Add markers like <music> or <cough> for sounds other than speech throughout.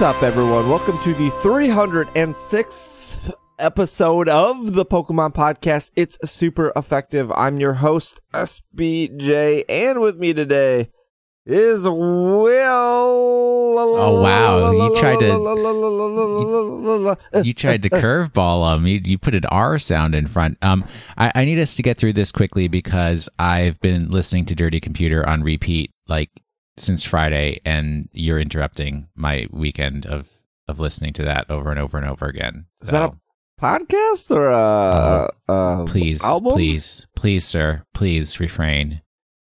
What's up, everyone? Welcome to the 306th episode of the Pokemon Podcast. It's super effective. I'm your host, SBJ, and with me today is Will. Oh wow! You tried to you tried to <laughs> curveball them. You you put an R sound in front. Um, I, I need us to get through this quickly because I've been listening to Dirty Computer on repeat like since Friday, and you're interrupting my weekend of of listening to that over and over and over again. Is that a podcast or a, a please, album? please, please, sir, please refrain.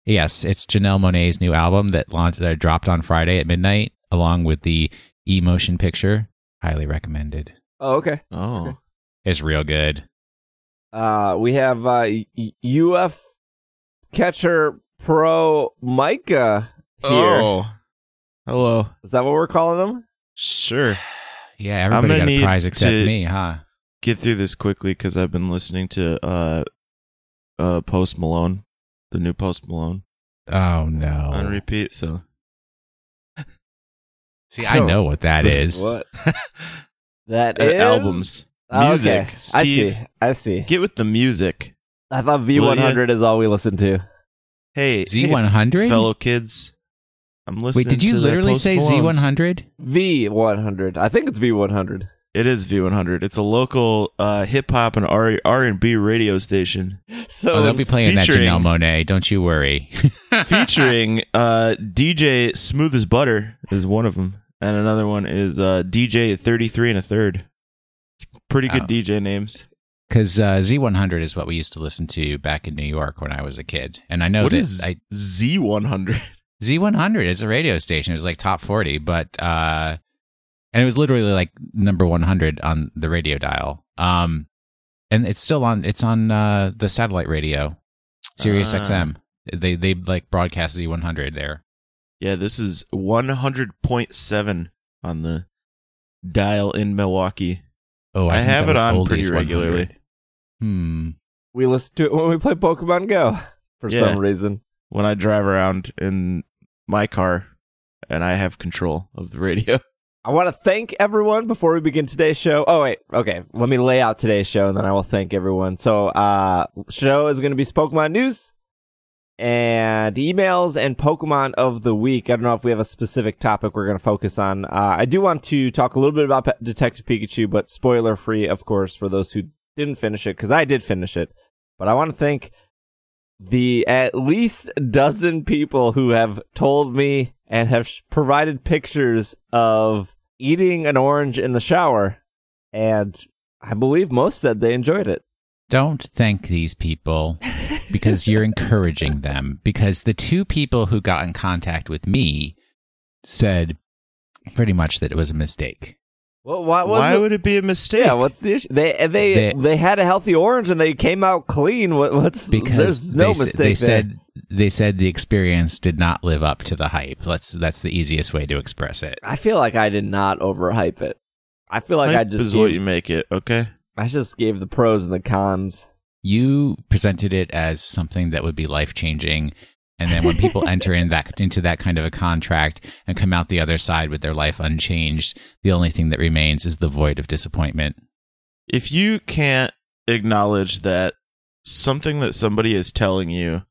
Yes, it's Janelle Monáe's new album that launched that dropped on Friday at midnight, along with the e-motion picture. Highly recommended. Oh, okay. Oh, It's real good. Uh, we have uh, UF catcher pro Micah here. oh, hello. Is that what we're calling them? Sure. <sighs> Yeah, I'm everybody gonna got a need prize except to- me, huh? Get through this quickly because I've been listening to uh, uh, Post Malone, the new Post Malone, Oh no! on repeat. So <laughs> See, I know what that <laughs> is. What? <laughs> That Uh, is albums, Oh, music. okay. I see. I see. get with the music. I thought V100 is all we listen to. Hey, Z100? hey, fellow kids. I'm listening. Wait, did you to literally say Z100? V100. I think it's V100. It is V100. It's a local uh, hip hop and R R and B radio station So <laughs> Oh, they'll be playing that Janelle Monáe. Don't you worry. <laughs> featuring uh, DJ Smooth as Butter is one of them, and another one is uh, DJ Thirty Three and a Third. It's pretty good Oh. DJ names. Because uh, Z100 is what we used to listen to back in New York when I was a kid, and I know What that is I, Z one hundred? Z100 is a radio station. It was like top 40, but uh, and it was literally like number 100 on the radio dial. Um, and it's still on. It's on uh, the satellite radio, Sirius Ah. XM. They they like broadcast Z100 there. Yeah, this is one hundred point seven on the dial in Milwaukee. Oh, I, I, have it on oldies pretty 100. regularly. Hmm. we listen to it when we play Pokemon Go <laughs> for Yeah. some reason. when I drive around in my car and I have control of the radio. <laughs> I want to thank everyone before we begin today's show. Oh wait, okay. Let me lay out today's show, and then I will thank everyone. So, uh, show is going to be Pokemon news and emails and Pokemon of the week. I don't know if we have a specific topic we're going to focus on. Uh, I do want to talk a little bit about Pe- Detective Pikachu, but spoiler free, of course, for those who didn't finish it, because I did finish it. But I want to thank the at least dozen people who have told me and have provided pictures of eating an orange in the shower. And I believe most said they enjoyed it. Don't thank these people because you're <laughs> encouraging them. Because the two people who got in contact with me said pretty much that it was a mistake. Well, why was Why it? would it be a mistake? yeah, what's the issue? They they They- they, had a healthy orange and they came out clean. What, what's Because there's no they, mistake they there. said they said the experience did not live up to the hype. Let's that's the easiest way to express it. I feel like I did not overhype it. I feel like I Hype just is gave, what you make it, okay? I just gave the pros and the cons. You presented it as something that would be life changing. And then when <laughs> people enter in that into that kind of a contract and come out the other side with their life unchanged, the only thing that remains is the void of disappointment. If you can't acknowledge that something that somebody is telling you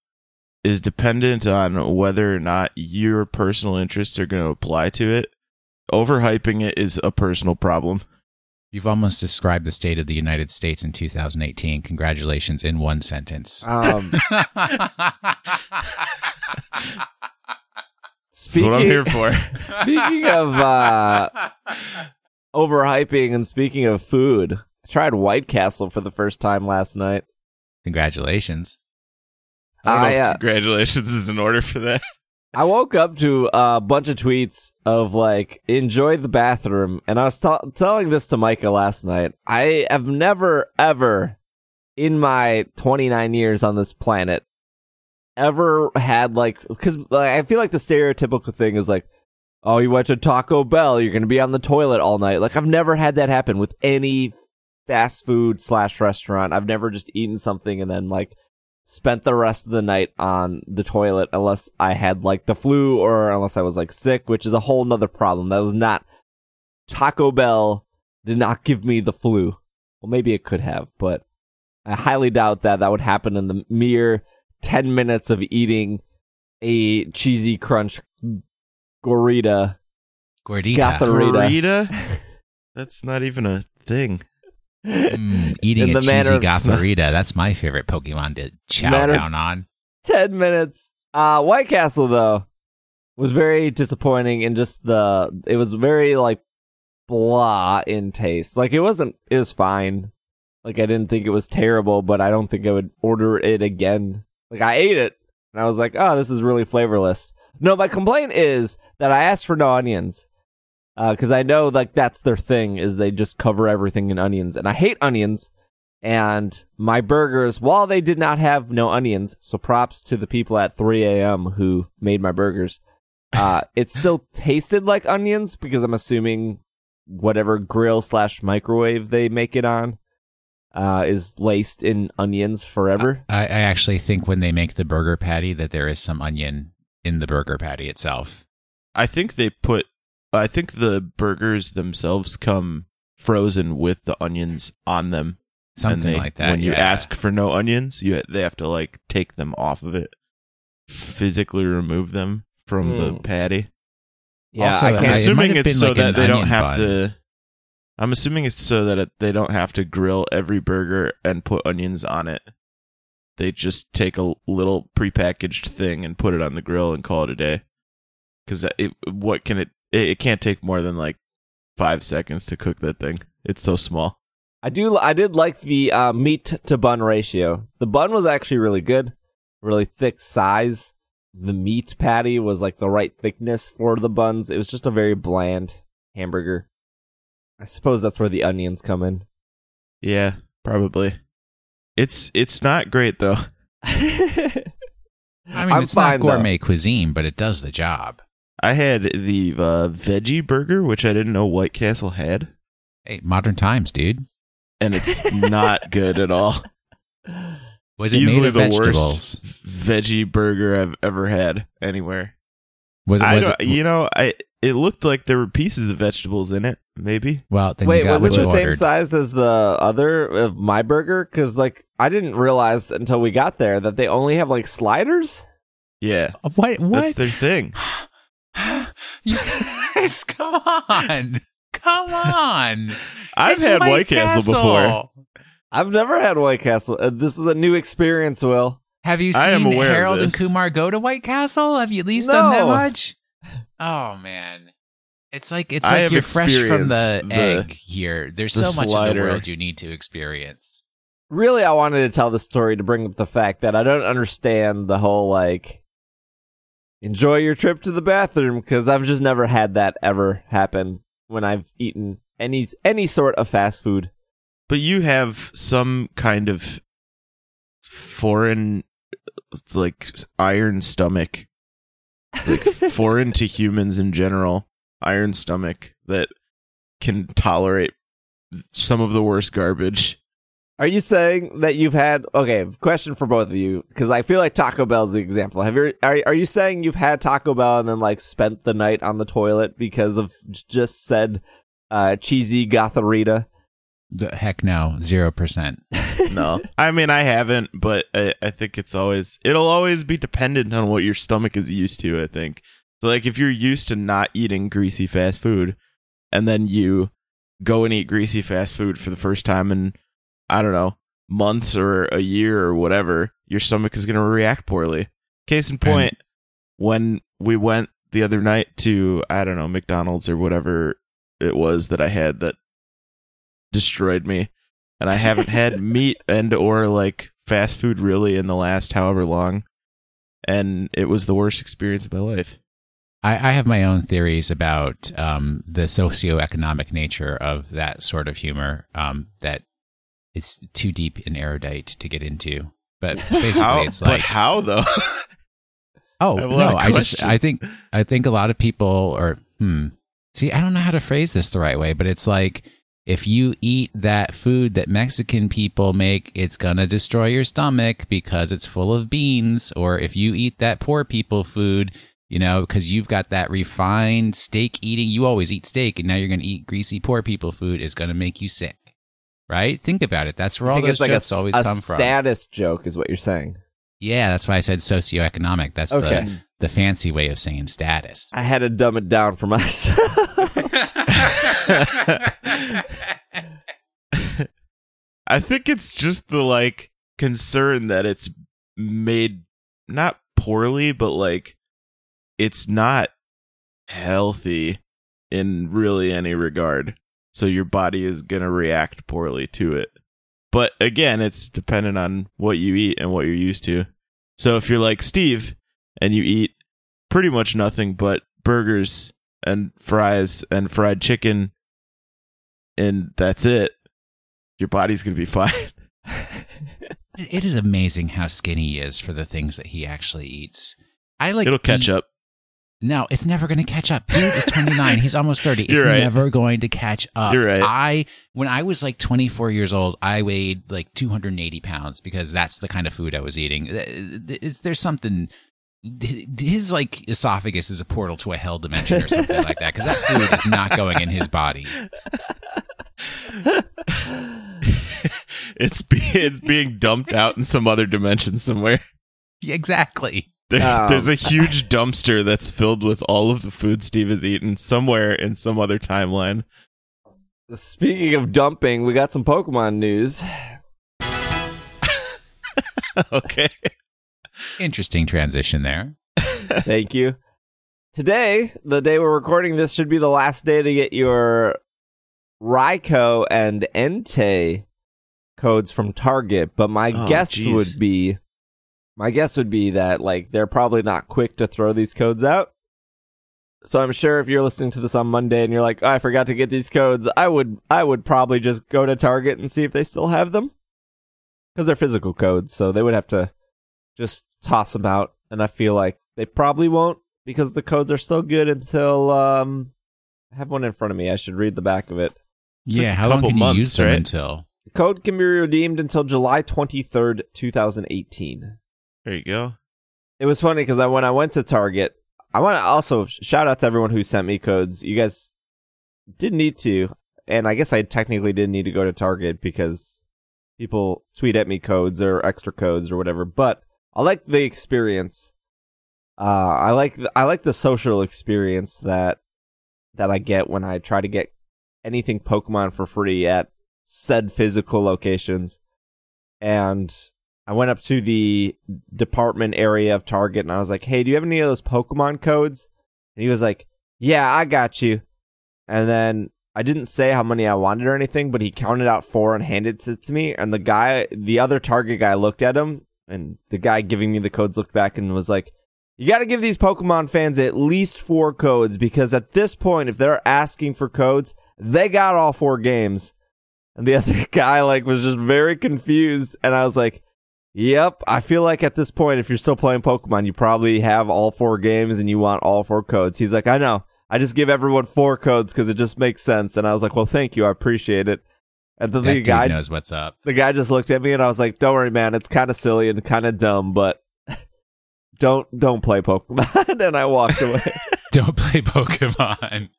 is dependent on whether or not your personal interests are going to apply to it, overhyping it is a personal problem. You've almost described the state of the United States in 2018. Congratulations in one sentence. Um, <laughs> That's what I'm here for. <laughs> Speaking of uh, overhyping and speaking of food, I tried White Castle for the first time last night. Congratulations. I don't know I, if uh, congratulations is in order for that. I woke up to a bunch of tweets of like, enjoy the bathroom. And I was t- telling this to Micah last night. I have never, ever in my 29 years on this planet ever had like, because like, I feel like the stereotypical thing is like, oh, you went to Taco Bell, you're to be on the toilet all night. Like, I've never had that happen with any fast food slash restaurant. I've never just eaten something and then like spent the rest of the night on the toilet unless I had like the flu or unless I was like sick, which is a whole nother problem. That was not Taco Bell did not give me the flu. Well, maybe it could have, but I highly doubt that that would happen in the mere 10 minutes of eating a cheesy crunch gorita. Gordita. Gotharita. Garita? <laughs> That's not even a thing. Mm, <laughs> eating In a cheesy Gotharita. That's my favorite Pokemon to chow down on. 10 minutes. Uh, White Castle, though, was very disappointing in just the, it was very like blah in taste. Like it wasn't, it was fine. Like I didn't think it was terrible, but I don't think I would order it again. Like I ate it and I was like, oh, this is really flavorless. No, my complaint is that I asked for no onions. Uh, cause I know like that's their thing is they just cover everything in onions and I hate onions. And my burgers, while they did not have no onions, so props to the people at 3 a.m. who made my burgers, uh, <laughs> it still tasted like onions because I'm assuming whatever grill slash microwave they make it on uh, is laced in onions forever. I, I actually think when they make the burger patty that there is some onion in the burger patty itself. I think they put. I think the burgers themselves come frozen with the onions on them. Something they- like that. When you yeah. ask for no onions, you they have to like take them off of it, physically remove them from the Mm. patty. yeah, also, I I- I'm can't. it might assuming have it's been so like that they don't have bun. to. I'm assuming it's so that it, they don't have to grill every burger and put onions on it. They just take a little prepackaged thing and put it on the grill and call it a day. Because what can it, it? It can't take more than like five seconds to cook that thing. It's so small. I do. I did like the uh, meat to bun ratio. The bun was actually really good, really thick size. The meat patty was like the right thickness for the buns. It was just a very bland hamburger. I suppose that's where the onions come in. Yeah, probably. It's it's not great though. <laughs> I mean, I'm it's fine, not gourmet cuisine, but it does the job. I had the uh, veggie burger, which I didn't know White Castle had, Hey, modern times, dude. and it's <laughs> not good at all. Was it easily made of the vegetables? worst veggie burger I've ever had anywhere. Was, I was don't, it, you know, I it looked like there were pieces of vegetables in it. Maybe well, then Wait, you got was it the same ordered. size as the other of my burger? Because like I didn't realize until we got there that they only have like sliders. yeah, What? that's their thing. <sighs> <sighs> <gasps> guys, come on, come on. I've It's had White Castle before. I've never had White Castle. Uh, this is a new experience, Will. Have you seen Harold and. Kumar go to White Castle? Have you at least done that much? Oh man. It's like it's I like you're fresh from the, the- egg here. There's the so much of the world you need to experience. Really, I wanted to tell the story to bring up the fact that I don't understand the whole like enjoy your trip to the bathroom because I've just never had that ever happen when I've eaten any any sort of fast food. But you have some kind of foreign, like iron stomach, like <laughs> foreign to humans in general, iron stomach that can tolerate some of the worst garbage. Are you saying that you've had okay? Question for both of you because I feel like Taco Bell's the example. Have you are are you saying you've had Taco Bell and then like spent the night on the toilet because of just said uh, cheesy gotharita? The heck no, zero percent. <laughs> No, I mean I haven't, but I, I think it's always it'll always be dependent on what your stomach is used to. I think so. Like if you're used to not eating greasy fast food, and then you go and eat greasy fast food for the first time in I don't know months or a year or whatever, your stomach is going to react poorly. Case in point, when we went the other night to I don't know McDonald's or whatever it was that I had that destroyed me and I haven't had <laughs> meat and or like fast food really in the last however long, and it was the worst experience of my life. I, I have my own theories about um, the socioeconomic nature of that sort of humor. Um, that it's too deep and erudite to get into. But <laughs> basically, How? it's but like how though? <laughs> Oh I no! I just. I think I think a lot of people or hmm. See, I don't know how to phrase this the right way, but it's like if you eat that food that Mexican people make, it's gonna destroy your stomach because it's full of beans. Or if you eat that poor people food, You know, because you've got that refined steak eating. You always eat steak, and now you're going to eat greasy poor people food. Is going to make you sick, right? Think about it. That's where I all think those it's like a, jokes s- always a come from. status joke, is what you're saying. Yeah, that's why I said socioeconomic. That's Okay. the the fancy way of saying status. I had to dumb it down for myself. <laughs> I think it's just the like concern that it's made not poorly, but like it's not healthy in really any regard. So your body is going to react poorly to it. But again, it's dependent on what you eat and what you're used to. So if you're like Steve and you eat pretty much nothing but burgers and fries and fried chicken and that's it, your body's going to be <laughs> fine. It is amazing how skinny he is for the things that he actually eats. I like It'll catch eat- up. No, it's never going to catch up. Dude is 29. He's almost 30. It's right. never going to catch up. You're right. I, when I was like 24 years old, I weighed like 280 pounds because that's the kind of food I was eating. It's- There's something, his like esophagus is a portal to a hell dimension or something like that because that food is not going in his body. <laughs> it's be- it's being dumped out in some other dimension somewhere. Exactly. There, Um. there's a <laughs> huge dumpster that's filled with all of the food Steve has eaten somewhere in some other timeline. Speaking of dumping, we got some Pokemon news. <laughs> okay. Interesting transition there. Thank you. Today, the day we're recording this, should be the last day to get your Raikou and Entei codes from Target. But my Oh, guess jeez. would be, my guess would be that like they're probably not quick to throw these codes out. So I'm sure if you're listening to this on Monday and you're like, oh, I forgot to get these codes, I would, I would probably just go to Target and see if they still have them, because they're physical codes, so they would have to just toss them out. And I feel like they probably won't because the codes are still good until um I have one in front of me. I should read the back of it. It's yeah, like a how long couple can you months, use them right? until? The code can be redeemed until July 23rd, 2018. There you go. It was funny because I when I went to Target, I want to also shout out to everyone who sent me codes. You guys didn't need to, and I guess I technically didn't need to go to Target because people tweet at me codes or extra codes or whatever. But I like the experience. Uh, I like I like the social experience that that I get when I try to get anything Pokemon for free at said physical locations. And I went up to the department area of Target and I was like, "Hey, do you have any of those Pokemon codes?" And he was like, "Yeah, I got you." And then I didn't say how many I wanted or anything, but he counted out four and handed it to me. And the guy, the other Target guy, looked at him, and the guy giving me the codes looked back and was like, "You got to give these Pokemon fans at least four codes because at this point, if they're asking for codes, they got all four games." And the <laughs> other guy like was just very confused, and I was like. Yep, I feel like at this point, if you're still playing Pokemon, you probably have all four games and you want all four codes. He's like, I know. I just give everyone four codes because it just makes sense. And I was like, well, thank you. I appreciate it. And then That the guy, knows what's up. the guy just looked at me and I was like, don't worry, man. It's kind of silly and kind of dumb, but <laughs> don't, don't play Pokemon. <laughs> and I walked away. <laughs> Don't play Pokemon.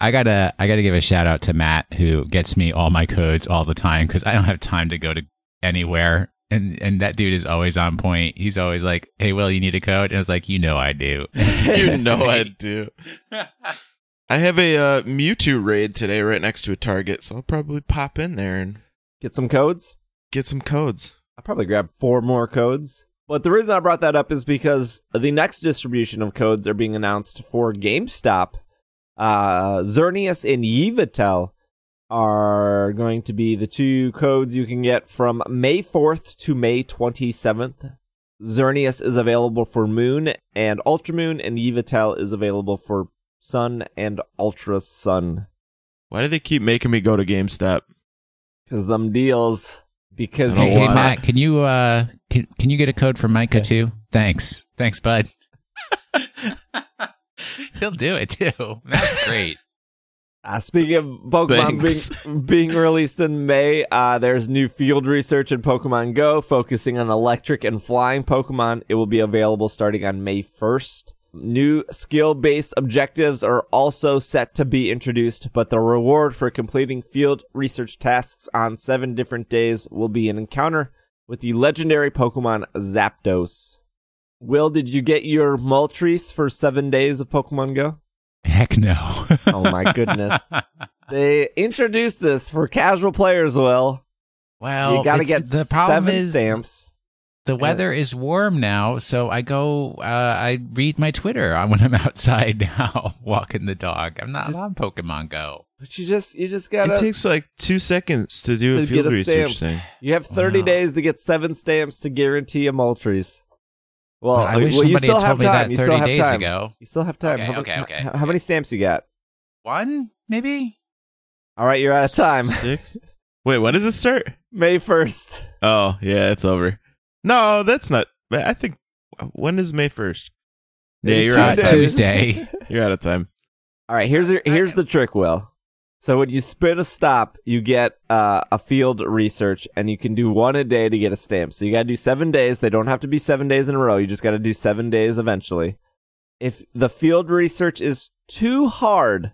I gotta, I gotta give a shout out to Matt who gets me all my codes all the time because I don't have time to go to anywhere. And and that dude is always on point. He's always like, "Hey, Will, you need a code?" And I was like, "You know I do." <laughs> You know I <laughs> do. I have a uh, Mewtwo raid today right next to a Target, so I'll probably pop in there and Get some codes. get some codes. I'll probably grab four more codes. But the reason I brought that up is because the next distribution of codes are being announced for GameStop. Uh, Xerneas and Yveltal are going to be the two codes you can get from May 4th to May 27th. Xerneas is available for Moon and Ultra Moon, and Yveltal is available for Sun and Ultra Sun. Why do they keep making me go to GameStop? Because them deals. Because I Hey, hey Matt, can you uh, can can you get a code for Micah too? Thanks, thanks, bud. <laughs> He'll do it too. That's great. Uh, speaking of Pokemon being, <laughs> being released in May, uh, there's new field research in Pokemon Go focusing on electric and flying Pokemon. It will be available starting on May 1st. New skill based objectives are also set to be introduced, but the reward for completing field research tasks on seven different days will be an encounter with the legendary Pokemon Zapdos. Will, did you get your Moltres for seven days of Pokemon Go? Heck no. Oh my goodness. <laughs> they introduced this for casual players, Will. well, you gotta get the problem seven is stamps. the weather is warm now, so I go. Uh, I read my Twitter on <laughs> when I'm outside now, <laughs> walking the dog. I'm not Just- on Pokemon Go. But you just you just gotta It takes like two seconds to do To a field a research stamp. thing. You have 30 Wow. days to get seven stamps to guarantee a Moltres. Well, But I wish well, you somebody still had have told me time. that you 30 still have days time. ago. You still have time. Okay, how, okay, many- okay, How, how many stamps you got? One, maybe. All right, you're out of time. Six. <laughs> Wait, when does it start? May 1st. Oh, yeah, it's over. No, that's not. I think when is May first? Yeah, you're two out of time. Tuesday. You're out of time. All right, here's your, here's the trick, Will. So when you spin a stop, you get uh, a field research, and you can do one a day to get a stamp. So you got to do seven days. They don't have to be seven days in a row. You just got to do seven days eventually. If the field research is too hard,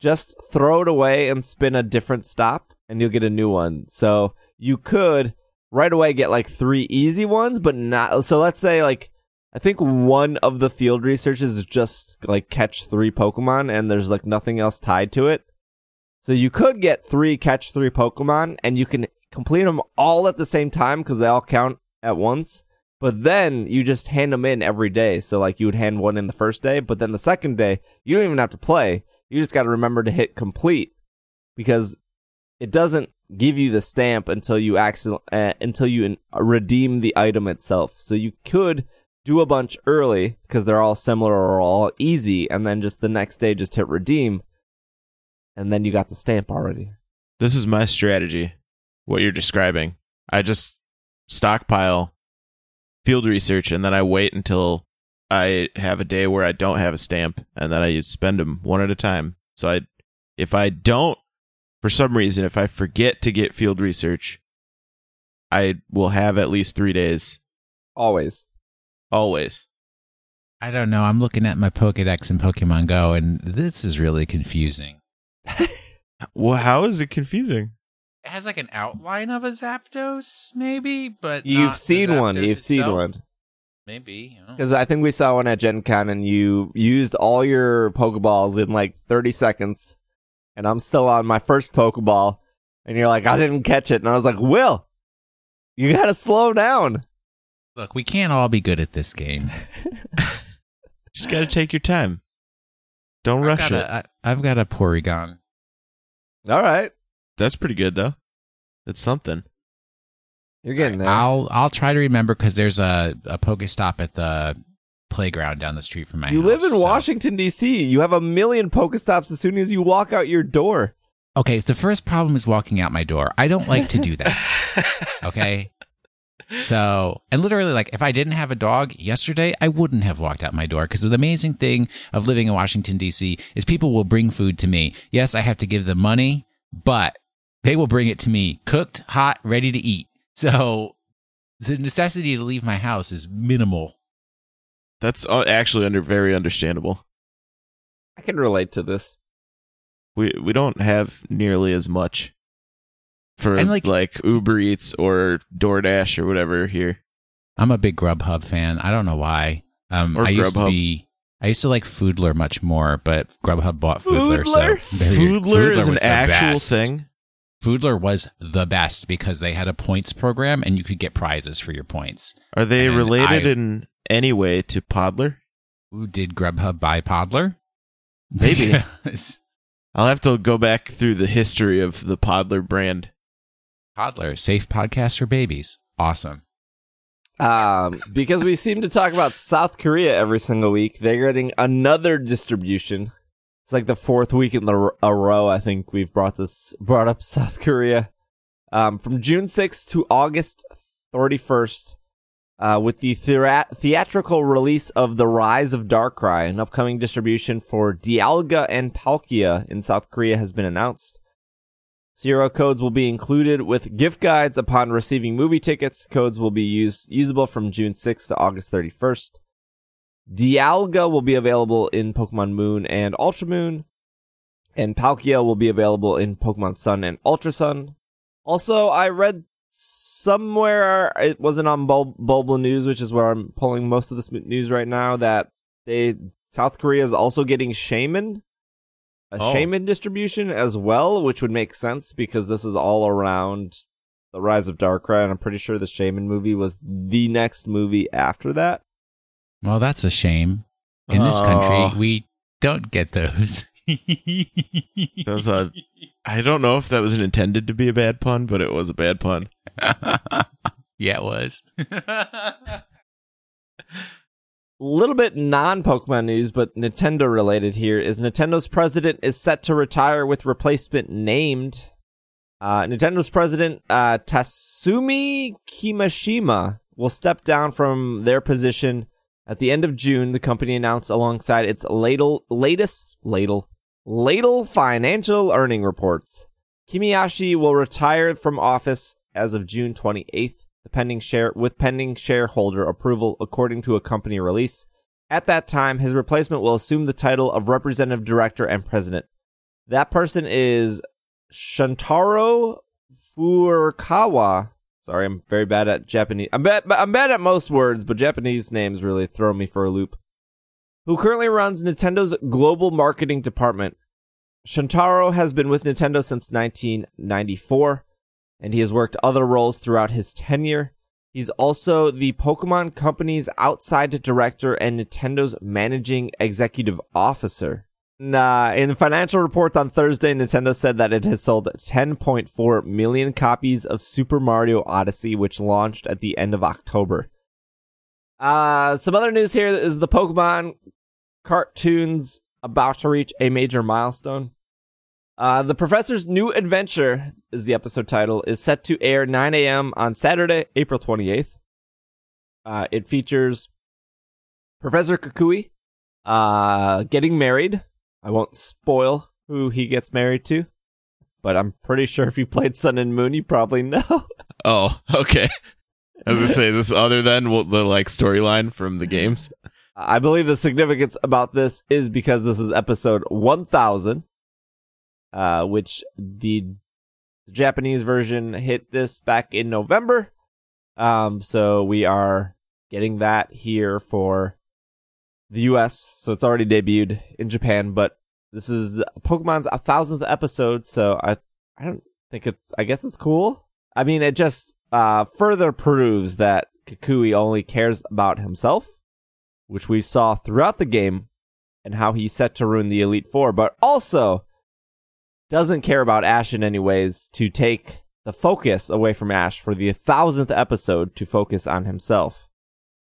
just throw it away and spin a different stop, and you'll get a new one. So you could right away get like three easy ones, but not. So let's say like I think one of the field researches is just like catch three Pokemon, and there's like nothing else tied to it. So you could get three catch three Pokemon, and you can complete them all at the same time because they all count at once. But then you just hand them in every day. So like you would hand one in the first day, but then the second day you don't even have to play. You just got to remember to hit complete because it doesn't give you the stamp until you actually uh, until you in- redeem the item itself. So you could do a bunch early because they're all similar or all easy, and then just the next day just hit redeem, and then you got the stamp already. This is my strategy. What you're describing. I just stockpile field research and then I wait until I have a day where I don't have a stamp and then I spend them one at a time. So I if I don't for some reason if I forget to get field research I will have at least 3 days Always. always. I don't know. I'm looking at my Pokedex in Pokemon Go, and this is really confusing. Well, how is it confusing? It has like an outline of a Zapdos, maybe, but You've not the seen one. You've seen one. Maybe. I don't know. Because I think we saw one at Gen Con and you used all your Pokeballs in like 30 seconds. And I'm still on my first Pokeball. And you're like, I didn't catch it. And I was like, Will, you got to slow down. Look, we can't all be good at this game. <laughs> Just got to take your time. Don't I've rush got it. a, I, I've got a Porygon. All right. That's pretty good though. It's something. You're getting there. I'll I'll try to remember because there's a a Pokestop at the playground down the street from my you house. live in so- Washington, D.C. You have a million Pokestops as soon as you walk out your door. Okay, the first problem is walking out my door. I don't like to do that. <laughs> okay. So, and literally, like, if I didn't have a dog yesterday, I wouldn't have walked out my door because the amazing thing of living in Washington, D.C. is people will bring food to me. Yes, I have to give them money, but they will bring it to me cooked, hot, ready to eat. So, the necessity to leave my house is minimal. That's uh, actually under very understandable. I can relate to this. We we don't have nearly as much for And, like, like- Uber Eats or DoorDash or whatever here. I'm a big Grubhub fan. I don't know why. Um, Or I used to Grubhub. be. I used to like Foodler much more, but Grubhub bought Foodler. Foodler? So there you- Foodler, is an actual best. thing. Foodler was the best because they had a points program and you could get prizes for your points. Are they And related I- in any way to Podler? Ooh, did Grubhub buy Podler? Maybe. <laughs> I'll have to go back through the history of the Podler brand. Podler, safe podcast for babies. Awesome. Um, because we seem to talk about South Korea every single week. They're getting another distribution. It's like the fourth week in the a row. I think we've brought this brought up South Korea. Um, from June 6th to August 31st, uh, with the thera- theatrical release of The Rise of Darkrai, an upcoming distribution for Dialga and Palkia in South Korea has been announced. Zero codes will be included with gift guides upon receiving movie tickets. Codes will be used usable from June 6th to August 31st. Dialga will be available in Pokemon Moon and Ultra Moon, and Palkia will be available in Pokemon Sun and Ultra Sun. Also, I read somewhere it wasn't on Bul- News, which is where I'm pulling most of this news right now. That they South Korea is also getting Shaymin, a Oh. Shaymin distribution as well, which would make sense because this is all around the Rise of Darkrai, and I'm pretty sure the Shaymin movie was the next movie after that. Well, that's a shame. In this Oh. country, we don't get those. <laughs> That was a. I don't know if that was intended to be a bad pun, but it was a bad pun. <laughs> yeah, it was. <laughs> little bit non Pokemon news, but Nintendo related here is Nintendo's president is set to retire with replacement named. Uh, Nintendo's president, uh, Tatsumi Kimishima, will step down from their position at the end of June. The company announced alongside its ladle, latest ladle, ladle financial earning reports. Kimiyashi will retire from office as of June 28th the pending share with pending shareholder approval according to a company release. At that time, his replacement will assume the title of representative director and president. That person is Shantaro Furukawa. Sorry, I'm very bad at Japanese. I'm bad. I'm bad at most words, but Japanese names really throw me for a loop. Who currently runs Nintendo's global marketing department. Shantaro has been with Nintendo since 1994 and he has worked other roles throughout his tenure. He's also the Pokemon Company's outside director and Nintendo's managing executive officer. Nah, in the financial reports on Thursday, Nintendo said that it has sold 10.4 million copies of Super Mario Odyssey, which launched at the end of October. Uh, some other news here is the Pokemon cartoons about to reach a major milestone. Uh, the Professor's New Adventure is the episode title, is set to air 9 a.m. on Saturday, April 28th. Uh, it features Professor Kukui uh, getting married. I won't spoil who he gets married to, but I'm pretty sure if you played Sun and Moon, you probably know. <laughs> Oh, okay. I was gonna say this other than the like storyline from the games. I believe the significance about this is because this is episode 1000, uh, which the Japanese version hit this back in November. Um, so we are getting that here for the US. So it's already debuted in Japan, but this is Pokemon's a thousandth episode. So I, I don't think it's, I guess it's cool. I mean, it just, uh, further proves that Kukui only cares about himself which we saw throughout the game and how he's set to ruin the Elite Four, but also doesn't care about Ash in any ways to take the focus away from Ash for the thousandth episode to focus on himself.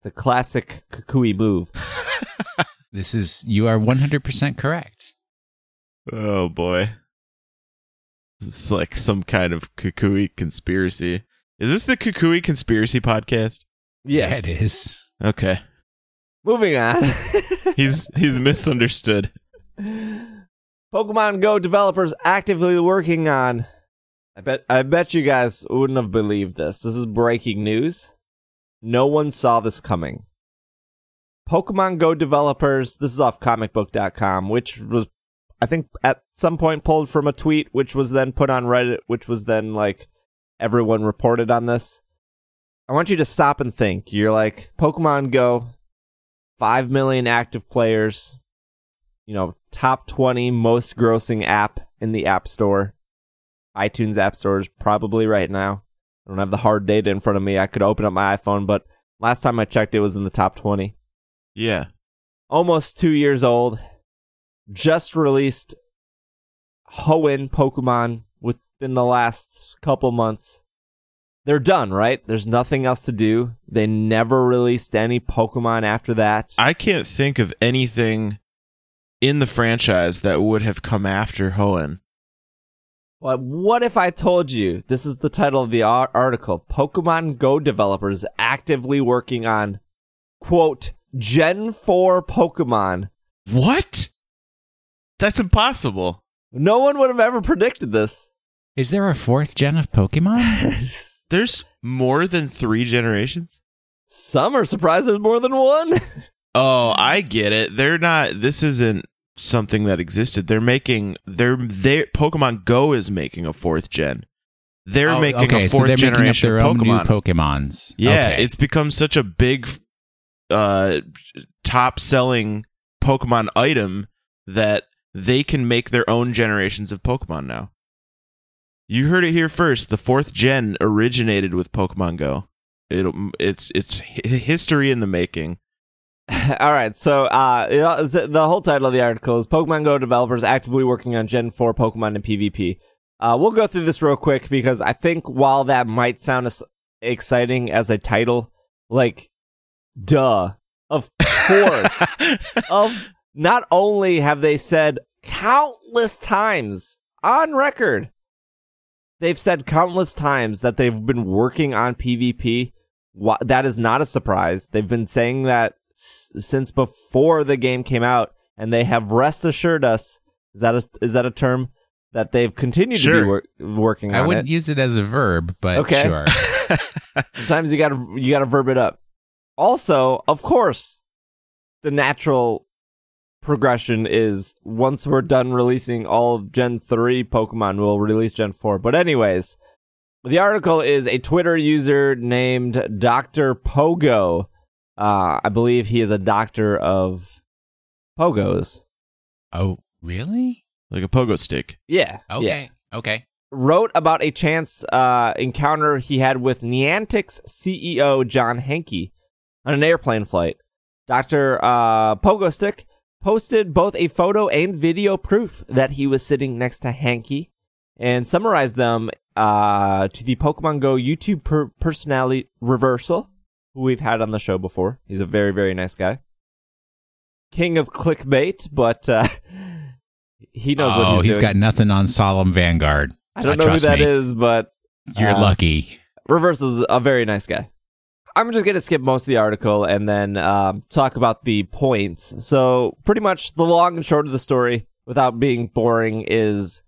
The classic Kukui move. <laughs> This is you are 100% correct. Oh boy, this is like some kind of Kukui conspiracy. Is this the Kukui conspiracy podcast? Yes. Yeah, it is. Okay, Moving on. he's he's misunderstood. <laughs> Pokemon Go developers actively working on. I bet I bet you guys wouldn't have believed this. This is breaking news. No one saw this coming. Pokemon Go developers, this is off comicbook.com, which was I think at some point pulled from a tweet which was then put on Reddit, which was then like everyone reported on this. I want you to stop and think. You're like Pokemon Go, 5 million active players, you know, top 20 most grossing app in the App Store. iTunes App Store is probably right now. I don't have the hard data in front of me. I could open up my iPhone, but last time I checked, it was in the top 20. Yeah, Almost two years old. Just released Hoenn Pokemon within the last couple months. They're done, right? There's nothing else to do. They never released any Pokemon after that. I can't think of anything in the franchise that would have come after Hoenn. But what if I told you this is the title of the article? Pokemon Go developers actively working on quote Gen 4 Pokemon. What? That's impossible. No one would have ever predicted this. Is there a fourth gen of Pokemon? <laughs> There's more than three generations. Some are surprised there's more than one. <laughs> Oh, I get it. They're not. This isn't something that existed. They're making. They're they. Pokemon Go is making a fourth gen. They're Oh, making okay, a so fourth they're making up generation their own new Pokemon. Pokemons. yeah, Okay. it's become such a big, uh, top selling Pokemon item that they can make their own generations of Pokemon now. You heard it here first. The fourth gen originated with Pokemon Go. It it's it's history in the making. <laughs> All right, so uh, the whole title of the article is Pokemon Go developers actively working on Gen 4 Pokemon and PvP. Uh, we'll go through this real quick because I think while that might sound as exciting as a title, like, duh, of course, <laughs> of not only have they said countless times on record, they've said countless times that they've been working on PvP. That is not a surprise. They've been saying that s- since before the game came out, and they have rest assured us. Is that a, is that a term that they've continued to be wor- working I on wouldn't it? use it as a verb, but Okay. sure. <laughs> <laughs> Sometimes you gotta you gotta verb it up. Also, of course, the natural progression is once we're done releasing all of Gen 3 Pokemon, we'll release Gen 4. But anyways, the article is a Twitter user named Dr. Pogo. Uh, I believe he is a doctor of Pogos. Oh, really? like a pogo stick. Yeah. yeah. Okay. Okay. wrote about a chance uh, encounter he had with Niantic's CEO John Hanke on an airplane flight. Dr. Uh, Pogostick posted both a photo and video proof that he was sitting next to Hanke and summarized them uh, to the Pokemon Go YouTube per- personality Reversal, who we've had on the show before. He's a very, very nice guy. King of clickbait, but uh, <laughs> he knows oh, what he's, he's doing. got nothing on Solemn Vanguard. I don't Uh, know who that me. is, but You're Uh, lucky. Reversal's a very nice guy. I'm just gonna skip most of the article and then um, talk about the points. So pretty much the long and short of the story, without being boring, is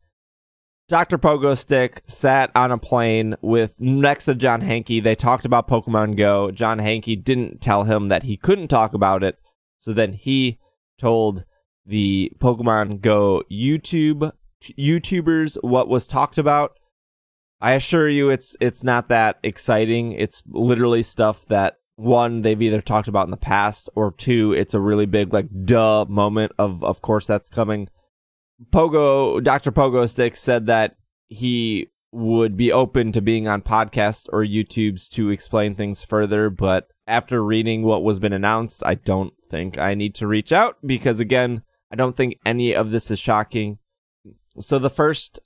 Dr. Pogo Stick sat on a plane with next to John Hanke. They talked about Pokemon Go. John Hanke didn't tell him that he couldn't talk about it, so then he told the Pokemon Go YouTube YouTubers what was talked about. I assure you, it's it's not that exciting. It's literally stuff that one they've either talked about in the past, or two, it's a really big like duh moment of of course that's coming. Pogo Dr. Pogo Stick said that he would be open to being on podcasts or YouTubes to explain things further, but after reading what was been announced, I don't think I need to reach out because again, I don't think any of this is shocking. So the first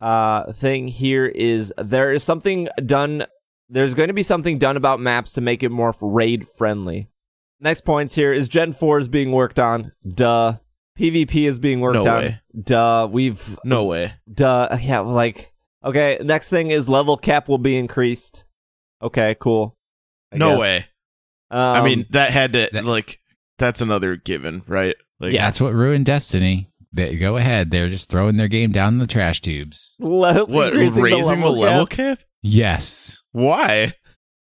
uh, thing here is there is something done. There's going to be something done about maps to make it more raid friendly. Next points here is Gen 4 is being worked on. Duh. PvP is being worked No on. way. Duh. We've No way. duh. Yeah, like okay. Next thing is level cap will be increased. Okay, cool. I no guess. way. Um, I mean, that had to that- like that's another given, right? Like, Yeah. That's what ruined Destiny. They, go ahead. They're just throwing their game down the trash tubes. le- What increasing raising the level cap? Yes. Why?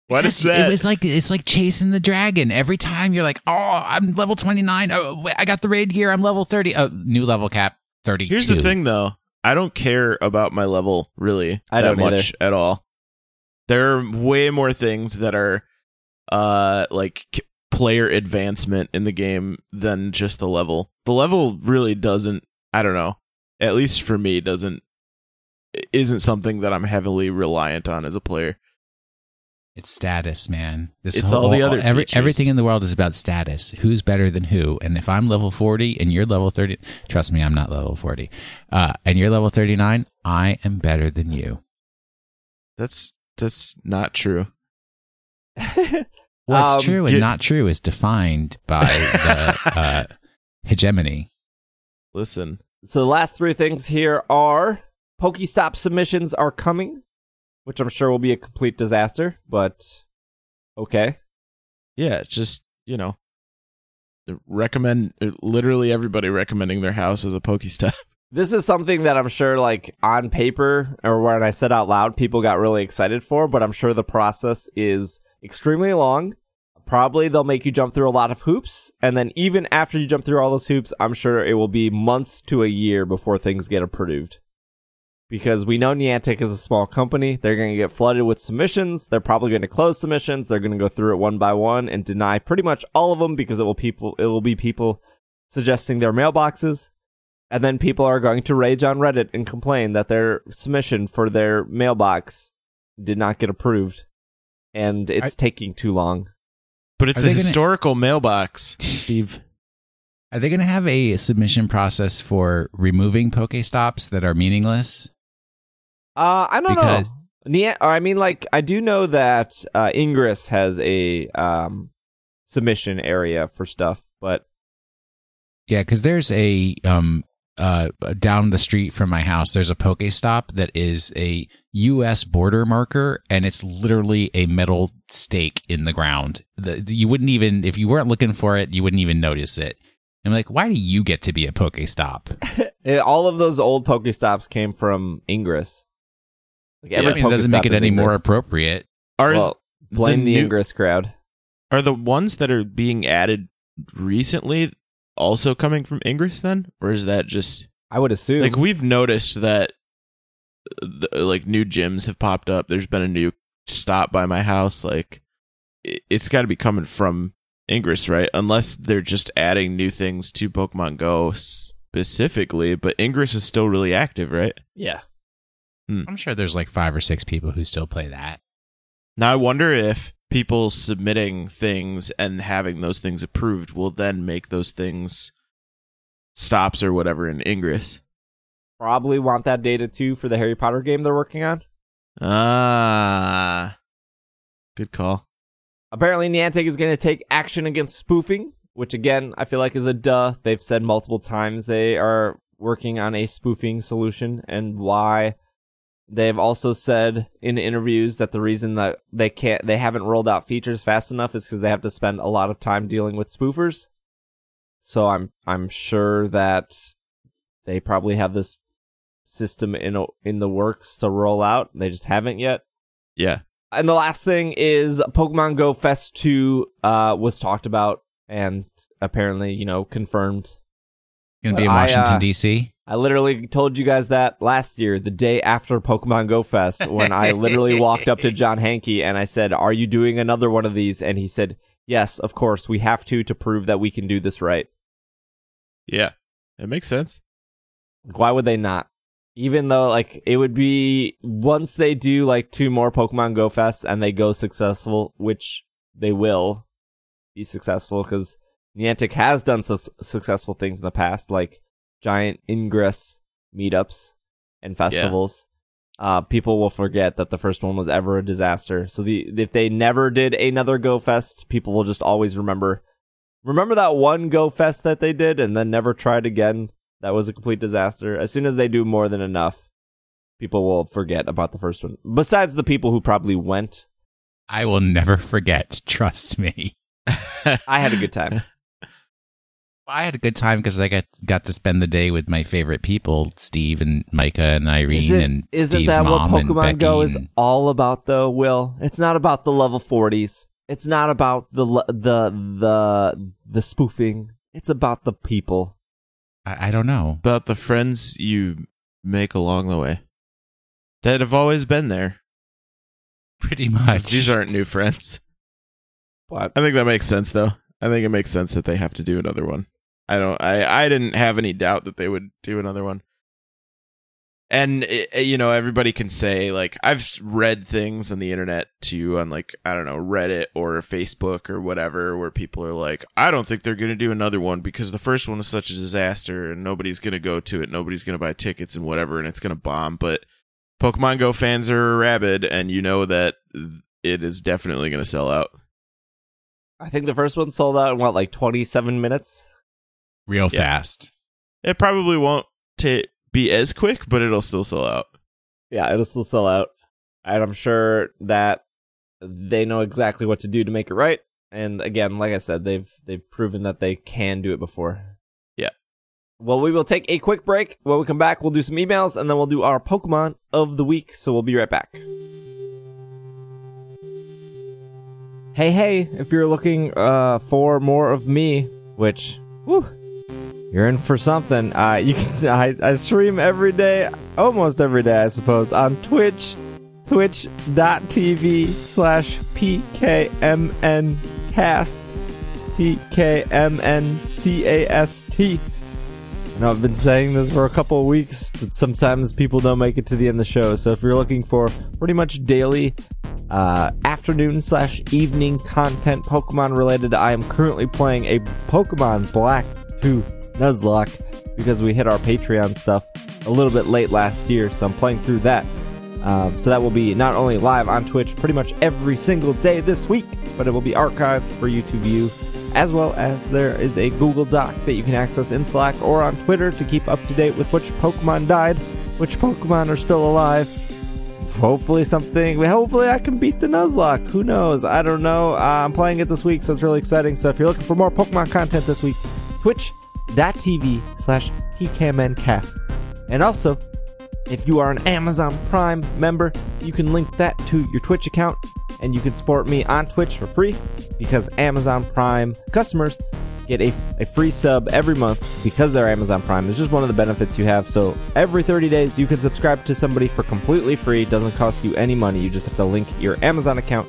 Why does Yes, that? It was like it's like chasing the dragon. Every time you're like, oh, I'm level 29. Oh, wait, I got the raid gear. I'm level 30. Oh, new level cap 32. Here's the thing, though. I don't care about my level really I that don't either. much at all. There are way more things that are uh like k- player advancement in the game than just the level. The level really doesn't. I don't know. At least for me, doesn't isn't something that I'm heavily reliant on as a player. It's status, man. This It's all the other every, features. everything in the world is about status. Who's better than who? And if I'm level 40 and you're level 30, trust me, I'm not level 40. Uh, and you're level 39, I am better than you. That's that's not true. What's Um, true and get- not true is defined by the <laughs> uh, hegemony. Listen, So the last three things here are Pokestop submissions are coming, which I'm sure will be a complete disaster, but okay. yeah, just you know, recommend uh, literally everybody recommending their house as a Pokestop. <laughs> This is something that I'm sure, like on paper or when I said out loud, people got really excited for, but I'm sure the process is extremely long. probably they'll make you jump through a lot of hoops, and then even after you jump through all those hoops, I'm sure it will be months to a year before things get approved. Because we know Niantic is a small company, they're going to get flooded with submissions. They're probably going to close submissions. They're going to go through it one by one and deny pretty much all of them because it will people it will be people suggesting their mailboxes, and then people are going to rage on Reddit and complain that their submission for their mailbox did not get approved, and it's I- taking too long. But it's Are a they gonna- historical mailbox, Steve. Are they going to have a submission process for removing Pokestops that are meaningless? Uh, I don't Because- know. Nia- or I mean, like, I do know that uh, Ingress has a um, submission area for stuff, but Yeah, because there's a um uh down the street from my house. There's a Pokestop that is a U.S. border marker, and it's literally a metal stake in the ground. The, you wouldn't even if you weren't looking for it, you wouldn't even notice it. I'm like, why do you get to be a Pokestop? <laughs> eh, all of those old Pokestops came from Ingress. Like Yeah, I mean, it doesn't make it it is any more appropriate. Are well, blame the, new- Ingress crowd. are the ones that are being added recently also coming from Ingress then, or is that just I would assume. like we've noticed that the, like new gyms have popped up. There's been a new stop by my house. Like it, it's got to be coming from Ingress, right? Unless they're just adding new things to Pokemon Go specifically. But Ingress is still really active, right? yeah. I'm sure there's like five or six people who still play that. Now I wonder if people submitting things and having those things approved will then make those things stops or whatever in Ingress. Probably want that data too for the Harry Potter game they're working on. Ah, good call. Apparently, Niantic is going to take action against spoofing, which again, I feel like is a duh. They've said multiple times they are working on a spoofing solution and why. They've also said in interviews that the reason that they can't, they haven't rolled out features fast enough is because they have to spend a lot of time dealing with spoofers. So I'm, I'm sure that they probably have this system in, a, in the works to roll out. They just haven't yet. Yeah, And the last thing is Pokemon Go Fest 2 uh, was talked about and apparently, you know, confirmed. Going to be in I, Washington uh, D.C. I literally told you guys that last year, the day after Pokemon Go Fest, when I literally walked up to <laughs> John Hanke and I said, Are you doing another one of these? And he said, Yes, of course, we have to to prove that we can do this right. yeah, it makes sense. Why would they not? Even though, like, it would be once they do like two more Pokemon Go Fest and they go successful, which they will be successful because Niantic has done su- successful things in the past, like giant ingress meetups and festivals. Uh, people will forget that the first one was ever a disaster. So the if they never did another Go Fest, people will just always remember remember that one Go Fest that they did and then never tried again. That was a complete disaster. As soon as they do more than enough, people will forget about the first one. Besides the people who probably went, I will never forget. Trust me. <laughs> I had a good time. I had a good time because I got got to spend the day with my favorite people, Steve and Micah and Irene Isn't, and isn't Steve's that what mom and Pokemon Go is and- all about, though? Will it's not about the level forties. It's not about the the the the spoofing. It's about the people. I, I don't know. About the friends you make along the way that have always been there. Pretty much. These aren't new friends. But I think that makes sense, though. I think it makes sense that they have to do another one. I don't. I I didn't have any doubt that they would do another one. And eh, you know, everybody can say like I've read things on the internet too, on like I don't know Reddit or Facebook or whatever, where people are like, I don't think they're gonna do another one because the first one was such a disaster and nobody's gonna go to it, nobody's gonna buy tickets and whatever, and it's gonna bomb. But Pokemon Go fans are rabid, and you know that it is definitely gonna sell out. I think the first one sold out in what, like twenty seven minutes. Real Yeah. fast. It probably won't ta be as quick, but it'll still sell out. Yeah, it'll still sell out, and I'm sure that they know exactly what to do to make it right. And again, like I said, they've they've proven that they can do it before. Yeah. Well, we will take a quick break. When we come back, we'll do some emails, and then we'll do our Pokemon of the week. So we'll be right back. hey, hey, if you're looking uh, for more of me, which, whew, you're in for something. Uh, you can <laughs> I, I stream every day, almost every day, I suppose, on Twitch, twitch.tv slash pkmncast, p-k-m-n-c-a-s-t. I know I've been saying this for a couple of weeks, but sometimes people don't make it to the end of the show. So if you're looking for pretty much daily uh, afternoon slash evening content Pokemon related, I am currently playing a Pokemon Black 2 Nuzlocke because we hit our Patreon stuff a little bit late last year. So I'm playing through that. Um, so that will be not only live on Twitch pretty much every single day this week, but it will be archived for you to view, as well as there is a Google Doc that you can access in Slack or on Twitter to keep up to date with which Pokemon died, which Pokemon are still alive. Hopefully something. Hopefully I can beat the Nuzlocke. Who knows? I don't know. Uh, I'm playing it this week, so it's really exciting. So if you're looking for more Pokemon content this week, twitch.tv slash pkmncast. And also, if you are an Amazon Prime member, you can link that to your Twitch account and you can support me on Twitch for free because Amazon Prime customers get a, a free sub every month because they're Amazon Prime. It's just one of the benefits you have. So every 30 days, you can subscribe to somebody for completely free. It doesn't cost you any money. You just have to link your Amazon account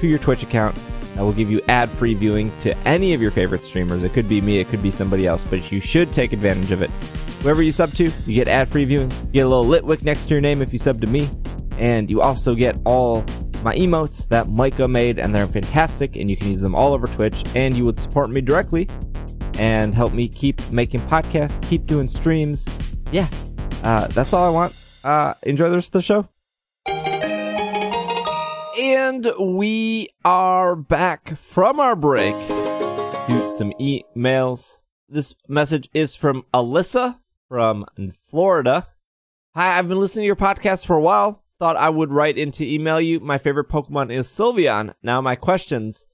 to your Twitch account. That will give you ad free viewing to any of your favorite streamers. It could be me, it could be somebody else, but you should take advantage of it. Whoever you sub to, you get ad free viewing. You get a little Litwick next to your name if you sub to me. And you also get all my emotes that Micah made, and they're fantastic, and you can use them all over Twitch. And you would support me directly and help me keep making podcasts, keep doing streams. Yeah, uh, that's all I want. Uh, enjoy the rest of the show. And we are back from our break. Do some emails. This message is from Alyssa from Florida. Hi, I've been listening to your podcast for a while. Thought I would write in to email you. My favorite Pokemon is Sylveon. Now my questions.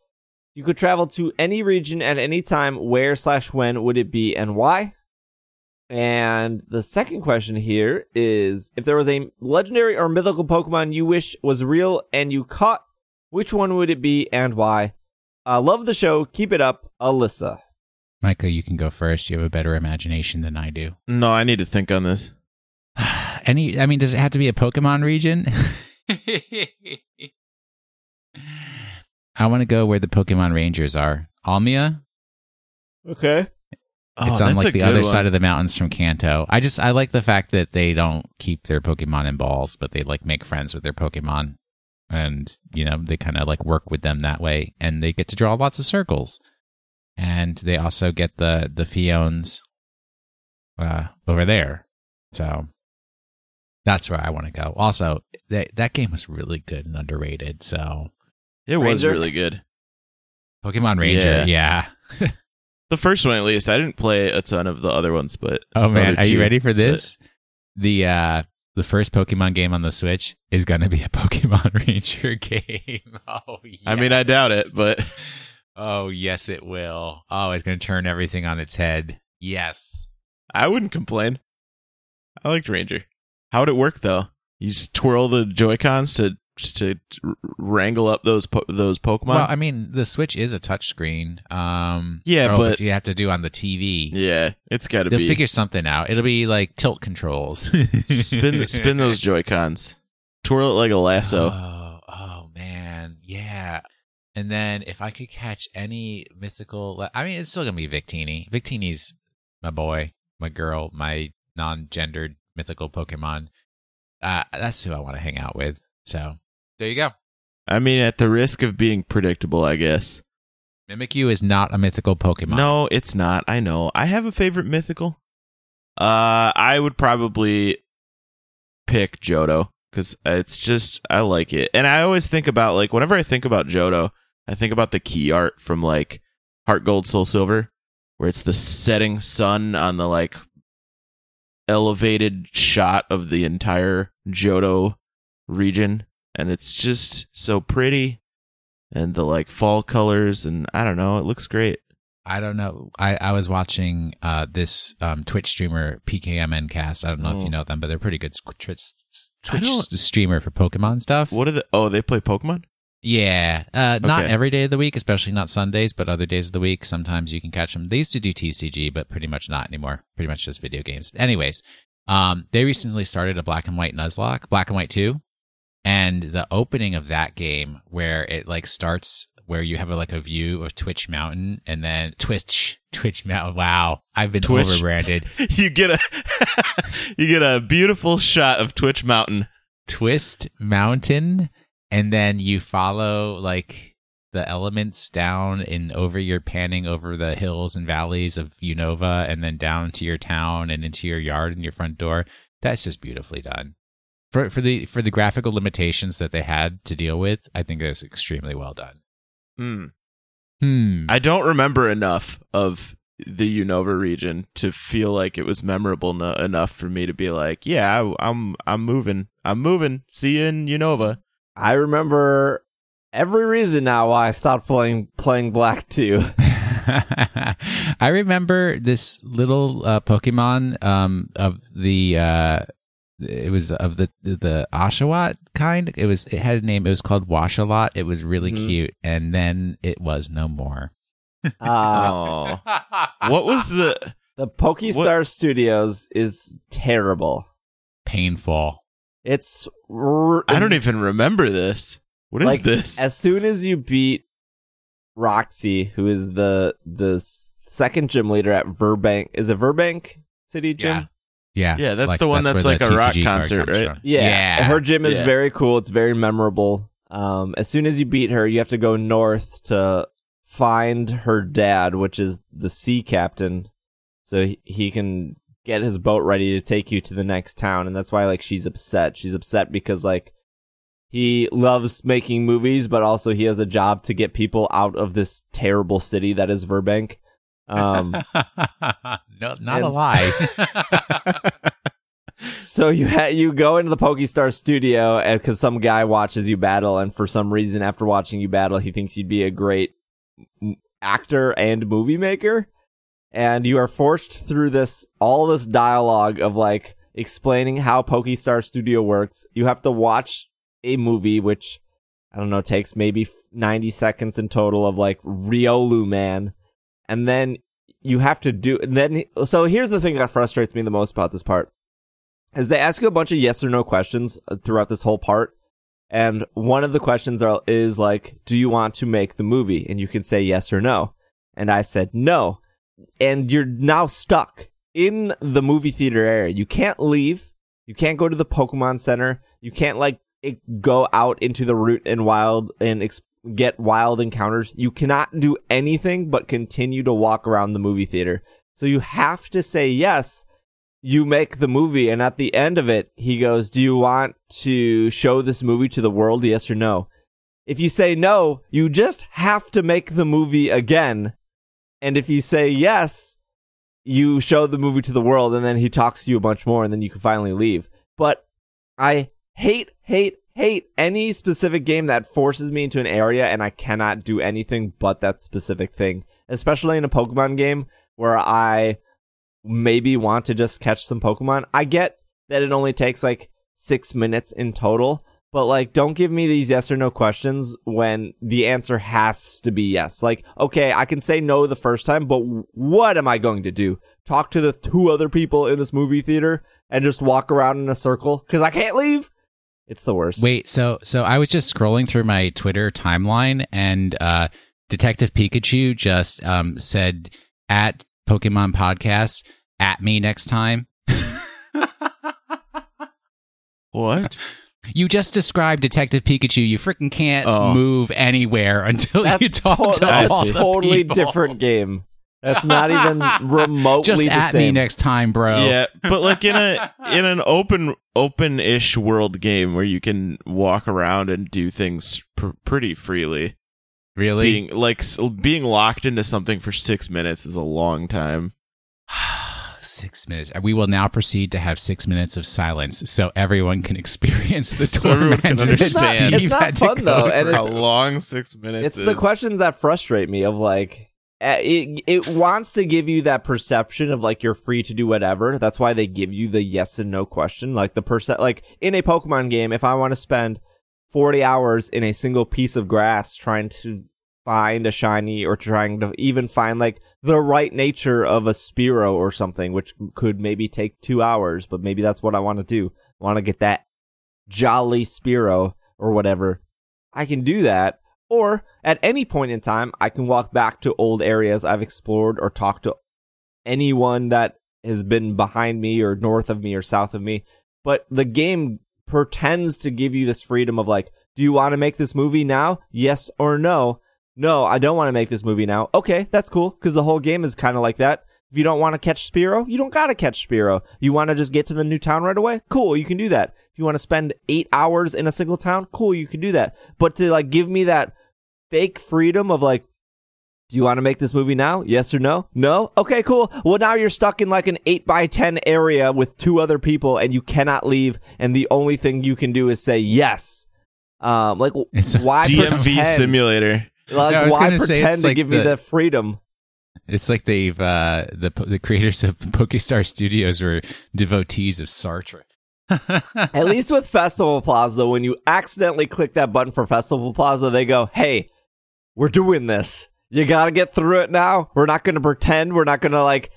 You could travel to any region at any time. Where slash when would it be and why? And the second question here is if there was a legendary or mythical Pokemon you wish was real and you caught, which one would it be and why? Uh, love the show. Keep it up, Alyssa. Micah, you can go first. You have a better imagination than I do. No, I need to think on this. <sighs> Any, I mean, does it have to be a Pokemon region? <laughs> I want to go where the Pokemon Rangers are. Almia? Okay. Oh, it's on that's a like the other one. side of the mountains from Kanto. I just I like the fact that they don't keep their Pokemon in balls, but they like make friends with their Pokemon, and you know they kind of like work with them that way, and they get to draw lots of circles, and they also get the the Phiones uh, over there, so that's where I want to go. Also, that that game was really good and underrated. So It was Ranger? really good. Pokemon Ranger, yeah. <laughs> The first one, at least. I didn't play a ton of the other ones, but Oh man, are you ready for this? The uh the first Pokemon game on the Switch is going to be a <laughs> Pokemon Ranger game. <laughs> Oh, yes. I mean, I doubt it, but <laughs> Oh, yes, it will. Oh, it's going to turn everything on its head. Yes. I wouldn't complain. I liked Ranger. How would it work though? You just twirl the Joy Cons to to wrangle up those po- those Pokemon. Well, I mean, the Switch is a touchscreen. Um, Yeah, but- you have to do on the TV. yeah, it's got to They'll be figure something out. It'll be like tilt controls. spin spin those <laughs> Joy Cons, twirl it like a lasso. Oh, oh man, yeah. And then if I could catch any mythical, I mean, it's still gonna be Victini. Victini's my boy, my girl, my non-gendered mythical Pokemon. Uh, that's who I want to hang out with. So there you go. I mean, at the risk of being predictable, I guess. Mimikyu is not a mythical Pokemon. No, it's not. I know. I have a favorite mythical. Uh, I would probably pick Johto because it's just I like it, and I always think about like whenever I think about Johto, I think about the key art from like Heart Gold Soul Silver, where it's the setting sun on the like elevated shot of the entire Johto region, and it's just so pretty, and the like fall colors, and I don't know, it looks great. I don't know. I, I was watching uh, this um, Twitch streamer PKMN cast. I don't know if Oh. you know them, but they're pretty good Twitch, Twitch streamer for Pokemon stuff. What are the? Oh, they play Pokemon. Yeah, uh, not Okay. every day of the week, especially not Sundays, but other days of the week. Sometimes you can catch them. They used to do TCG, but pretty much not anymore. Pretty much just video games. Anyways, um, they recently started a black and white Nuzlocke, black and white two, and the opening of that game where it like starts where you have a, like a view of Twitch Mountain and then Twitch Twitch Mountain. Wow, I've been Twitch. overbranded. <laughs> you get a <laughs> you get a beautiful shot of Twitch Mountain. Twist Mountain, and then you follow like the elements down and over you're panning over the hills and valleys of Unova and then down to your town and into your yard and your front door. That's just beautifully done. For for the for the graphical limitations that they had to deal with, I think it was extremely well done. Hmm. Hmm. I don't remember enough of the Unova region to feel like it was memorable no- enough for me to be like, yeah, I, I'm I'm moving, I'm moving. See you in Unova. I remember every reason now why I stopped playing playing Black 2. <laughs> I remember this little uh, Pokemon um, of the uh, it was of the the Oshawott kind. It was it had a name. It was called Washalot. It was really Mhm. cute, and then it was no more. <laughs> Uh, oh, <laughs> what was the? the Pokestar Studios is terrible. Painful. It's r- I don't even remember this. What is like this? as soon as you beat Roxie, who is the the second gym leader at Virbank, is it Virbank City Gym? Yeah, Yeah, yeah, that's the one that's where like a rock TCG card concert, right? from. Yeah. yeah. Her gym is Yeah. very cool. It's very memorable. Um, as soon as you beat her, you have to go north to find her dad, which is the sea captain, so he, he can get his boat ready to take you to the next town. And that's why like she's upset. She's upset because like he loves making movies, but also he has a job to get people out of this terrible city that is Virbank. Um, <laughs> no, not a lie. <laughs> <laughs> So you ha- you go into the Pokestar studio because some guy watches you battle, and for some reason, after watching you battle, he thinks you'd be a great m- actor and movie maker. And you are forced through this all this dialogue of like explaining how Pokestar Studio works. You have to watch a movie, which I don't know takes maybe ninety seconds in total of like Riolu Man, and then you have to do. And then so here's the thing that frustrates me the most about this part is they ask you a bunch of yes or no questions uh, throughout this whole part. And one of the questions are, is like, do you want to make the movie? And you can say yes or no. And I said no. And you're now stuck in the movie theater area. You can't leave. You can't go to the Pokemon Center. You can't like go out into the route and wild and get wild encounters. You cannot do anything but continue to walk around the movie theater. So you have to say yes. You make the movie and at the end of it he goes do you want to show this movie to the world? Yes or no? If you say no you just have to make the movie again. And if you say yes you show the movie to the world and then he talks to you a bunch more and then you can finally leave. But i hate hate hate any specific game that forces me into an area and i cannot do anything but that specific thing especially in a pokemon game where i maybe want to just catch some Pokemon. I get that it only takes like six minutes in total, but like, don't give me these yes or no questions when the answer has to be yes. Like, okay, I can say no the first time, but what am I going to do? Talk to the two other people in this movie theater and just walk around in a circle because I can't leave? It's the worst. Wait, so so I was just scrolling through my Twitter timeline, and uh, Detective Pikachu just um, said at Pokemon Podcast at me next time. <laughs> what? You just described Detective Pikachu. You freaking can't Oh. move anywhere until you talk to- to that's all a the totally people. different game. That's not even <laughs> remotely Just the at same. me next time, bro. Yeah, <laughs> but like in a in an open open-ish world game where you can walk around and do things pr- pretty freely. Really? Being like s- being locked into something for 6 minutes is a long time. <sighs> Six minutes. We will now proceed to have six minutes of silence, so everyone can <laughs> experience the So everyone torment can that understand. Steve It's not had to fun, though, and it's a long 6 minutes it's is. the questions that frustrate me of like Uh, it it wants to give you that perception of like you're free to do whatever that's why they give you the yes and no question like the percent like in a pokemon game if i want to spend 40 hours in a single piece of grass trying to find a shiny or trying to even find like the right nature of a Spiro or something, which could maybe take two hours, but maybe that's what I want to do. I want to get that jolly Spiro or whatever. I can do that. Or at any point in time, I can walk back to old areas I've explored or talk to anyone that has been behind me or north of me or south of me. But the game pretends to give you this freedom of like, do you want to make this movie now? Yes or no? No, I don't want to make this movie now. Okay, that's cool because the whole game is kind of like that. If you don't want to catch Spiro, you don't got to catch Spiro. You want to just get to the new town right away? Cool, you can do that. If you want to spend eight hours in a single town, cool, you can do that. But to like give me that fake freedom of like, do you want to make this movie now? Yes or no? No? Okay, cool. Well, now you're stuck in like an 8 by 10 area with two other people and you cannot leave. And the only thing you can do is say yes. Um, like, It's a why DMV pretend? simulator. Like, No, why gonna say pretend it's to like give me the- the freedom? It's like they've uh, the the creators of <laughs> PokeStar Studios were devotees of Sartre. <laughs> At least with Festival Plaza, when you accidentally click that button for Festival Plaza, they go, hey, we're doing this. You gotta get through it now. We're not gonna pretend. We're not gonna like,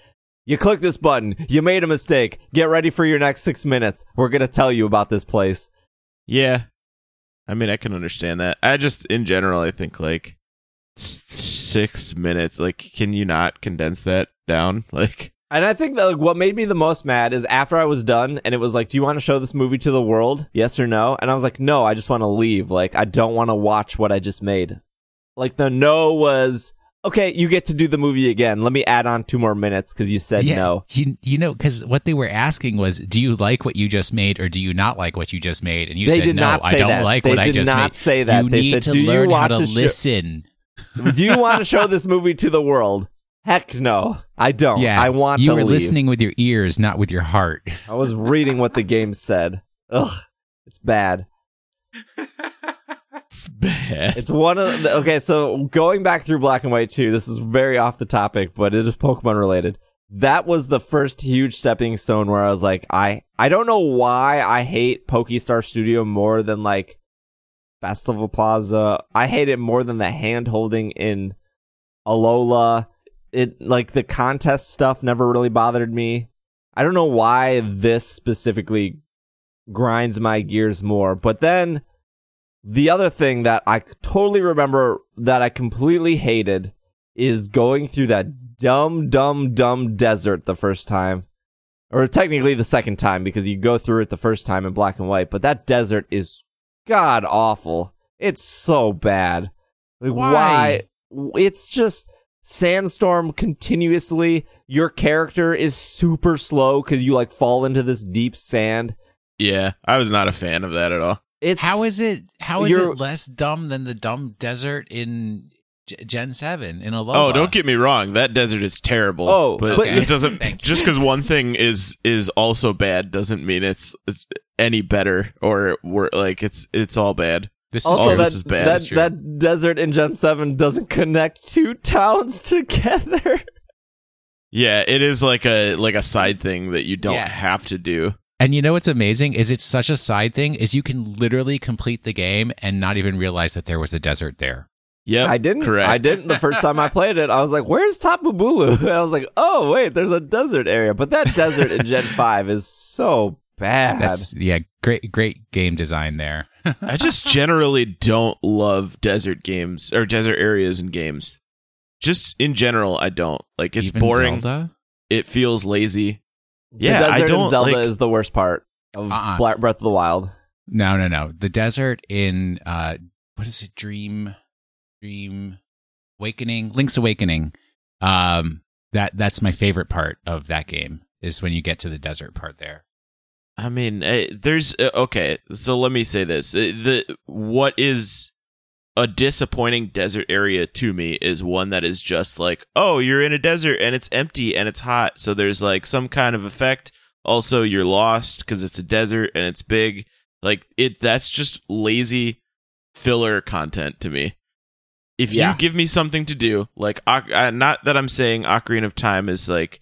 you click this button. You made a mistake. Get ready for your next six minutes. We're gonna tell you about this place. Yeah. I mean, I can understand that. I just, in general, I think like s- six minutes. Like, can you not condense that down? <laughs> Like, And I think that like, what made me the most mad is after I was done and it was like, do you want to show this movie to the world? Yes or no? And I was like, no, I just want to leave. Like, I don't want to watch what I just made. Like, the no was, okay, you get to do the movie again. Let me add on two more minutes because you said no. You you know because what they were asking was, do you like what you just made or do you not like what you just made? And you They said did no, not I don't that. like They what I just did just not made. say that. You They need said, to "Do you learn how want to, to sho- listen. Do you want to show this movie to the world? Heck no, I don't. yeah, I want to you to were leave. listening with your ears, not with your heart. I was reading what the game said. Ugh, it's bad. <laughs> it's bad. It's one of the, okay. So going back through Black and White 2, this is very off the topic, but it is Pokemon related. That was the first huge stepping stone where I was like, I I don't know why I hate Pokestar Studio more than like Festival Plaza. I hate it more than the hand holding in Alola. It like the contest stuff never really bothered me. I don't know why this specifically grinds my gears more, but then the other thing that I totally remember that I completely hated is going through that dumb, dumb, dumb desert the first time. Or technically the second time because you go through it the first time in black and white, but that desert is god awful. It's so bad. Like, Why? why? It's just sandstorm continuously. Your character is super slow because you like fall into this deep sand. Yeah, I was not a fan of that at all. It's How is it? How is You're- it less dumb than the dumb desert in G- Gen Seven in Alola? Oh, don't get me wrong. That desert is terrible. Oh, but, but- it doesn't. <laughs> Just because one thing is is also bad doesn't mean it's, it's any better or we're like it's it's all bad. This is Also, true. that, this is bad. that This is that desert in Gen Seven doesn't connect two towns <laughs> together. Yeah, it is like a like a side thing that you don't Yeah. have to do. And you know what's amazing is it's such a side thing is you can literally complete the game and not even realize that there was a desert there. Yeah, I didn't. Correct. I didn't the first time I played it. I was like, "Where's Tapu Bulu?" <laughs> And I was like, "Oh wait, there's a desert area." But that desert in Gen <laughs> Five is so bad. That's yeah, great great game design there. <laughs> I just generally don't love desert games or desert areas in games. Just in general, I don't like. It's Even boring. Zelda? It feels lazy. the Yeah, I desert in don't, Zelda like- is the worst part of Uh-uh. Black Breath of the Wild. No, no, no. The desert in uh what is it? Dream Dream Awakening? Link's Awakening. Um that that's my favorite part of that game is when you get to the desert part there. I mean, eh, there's uh, okay. So let me say this: Eh, the what is a disappointing desert area to me is one that is just like, oh, you're in a desert and it's empty and it's hot, so there's like some kind of effect. Also, you're lost because it's a desert and it's big. Like it, that's just lazy filler content to me. If Yeah. you give me something to do, like not that I'm saying Ocarina of Time is like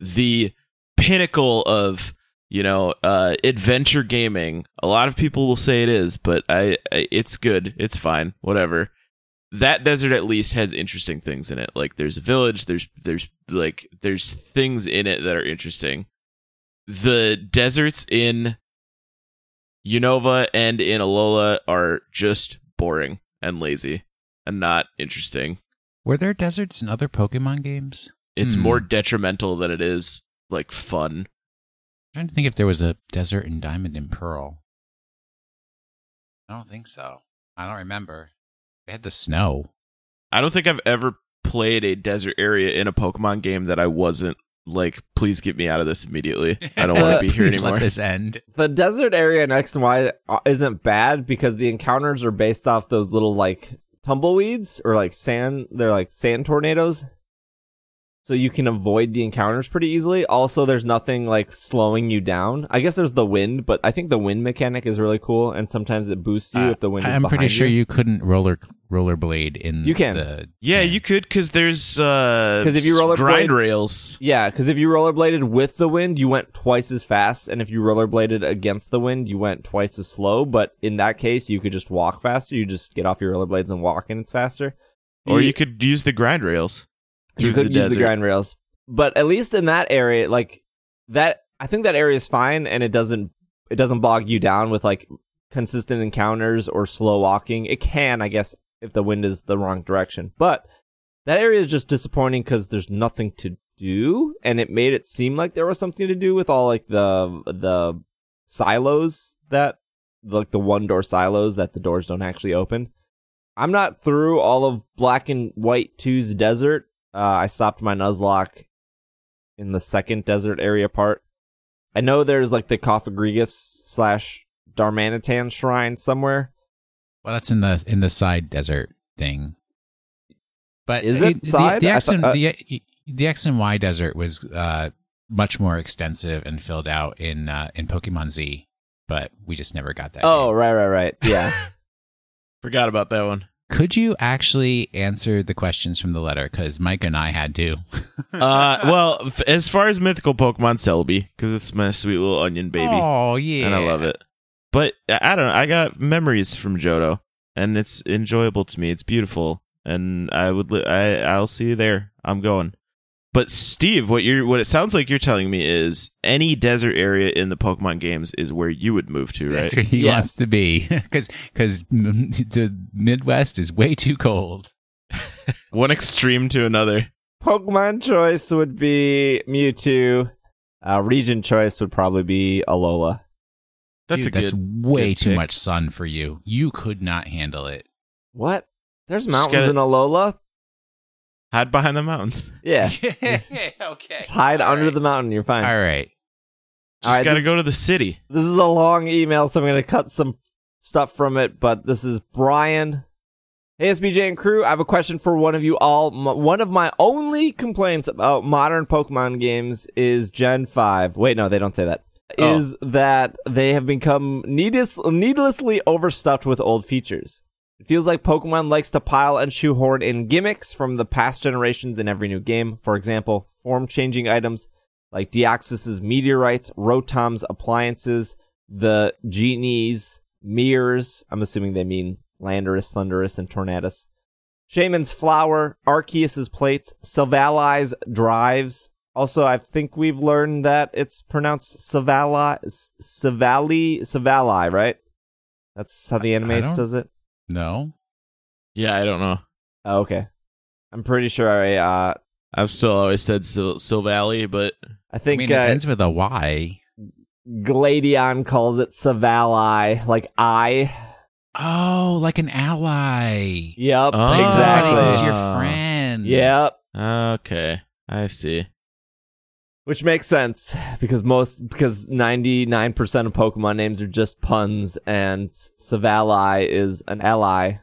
the pinnacle of you know, uh, adventure gaming. A lot of people will say it is, but I, I it's good. It's fine. Whatever. That desert at least has interesting things in it. Like there's a village. There's there's like there's things in it that are interesting. The deserts in Unova and in Alola are just boring and lazy and not interesting. Were there deserts in other Pokemon games? It's Hmm. more detrimental than it is like fun. I'm trying to think if there was a desert in Diamond and Pearl. I don't think so. I don't remember. They had the snow. I don't think I've ever played a desert area in a Pokemon game that I wasn't like, please get me out of this immediately. I don't want to <laughs> be here Please anymore. Let this end. The desert area in X and Y uh, isn't bad because the encounters are based off those little like tumbleweeds or like sand. They're like sand tornadoes. So you can avoid the encounters pretty easily. Also, there's nothing like slowing you down. I guess there's the wind, but I think the wind mechanic is really cool, and sometimes it boosts you Uh, if the wind is I'm pretty sure you. you couldn't roller rollerblade in. You can. The yeah, sand. you could because there's uh 'Cause if you rollerblade- grind rails. Yeah, because if you rollerbladed with the wind, you went twice as fast, and if you rollerbladed against the wind, you went twice as slow. But in that case, you could just walk faster. You just get off your rollerblades and walk, and it's faster. Or The- you could use the grind rails. You could the use the grind rails, but at least in that area, like that, I think that area is fine, and it doesn't it doesn't bog you down with like consistent encounters or slow walking. It can, I guess, if the wind is the wrong direction, but that area is just disappointing because there's nothing to do, and it made it seem like there was something to do with all like the the silos that like the one door silos that the doors don't actually open. I'm not through all of Black and White 2's desert. Uh, I stopped my Nuzlocke in the second desert area part. I know there's like the Cofagrigus slash Darmanitan shrine somewhere. Well, that's in the in the side desert thing. But Is it the- side? The, I X and, thought- uh, the, the X and Y desert was uh, much more extensive and filled out in uh, in Pokemon Z, but we just never got that. Oh, game. right, right, right. Yeah. <laughs> Forgot about that one. Could you actually answer the questions from the letter? Because Mike and I had to. <laughs> uh, well, f- as far as mythical Pokemon, Celebi, because it's my sweet little onion baby, Oh yeah, and I love it. But I don't know. I got memories from Johto, and it's enjoyable to me. It's beautiful, and I would. Li- I I'll see you there. I'm going. But Steve, what you're what it sounds like you're telling me is any desert area in the Pokemon games is where you would move to, right? That's where he Yes. wants to be <laughs> because because the Midwest is way too cold. <laughs> One extreme to another. Pokemon choice would be Mewtwo. Uh, region choice would probably be Alola. That's Dude, a that's good. way good too pick. much sun for you. You could not handle it. What? There's mountains gotta- in Alola? Hide behind the mountains. <laughs> Yeah. okay. Just hide All under right. the mountain. You're fine. All right. All Just right, gotta this- go to the city. This is a long email, so I'm going to cut some stuff from it. But this is Brian. Hey, SBJ and crew, I have a question for one of you all. M- one of my only complaints about modern Pokemon games is Gen 5. Wait, no, they don't say that. Oh. Is that they have become needless- needlessly overstuffed with old features. It feels like Pokemon likes to pile and shoehorn in gimmicks from the past generations in every new game. For example, form changing items like Deoxys's meteorites, Rotom's appliances, the genies, mirrors. I'm assuming they mean Landorus, Thundurus, and Tornadus. Shaymin's flower, Arceus's plates, Silvally's drives. Also, I think we've learned that it's pronounced Savali, Savali, Savali, right? That's how the anime says it. No. Yeah, I don't know. Oh, okay. I'm pretty sure I, uh, I've still always said Sil- Valley," but I I think mean, it uh, ends with a Y. Gladion calls it Savali, like I. Oh, like an ally. Yep, Oh. Like somebody who's exactly. your Ah. friend. Yep. okay, I see. Which makes sense because most because 99% of Pokemon names are just puns and Silvally is an ally.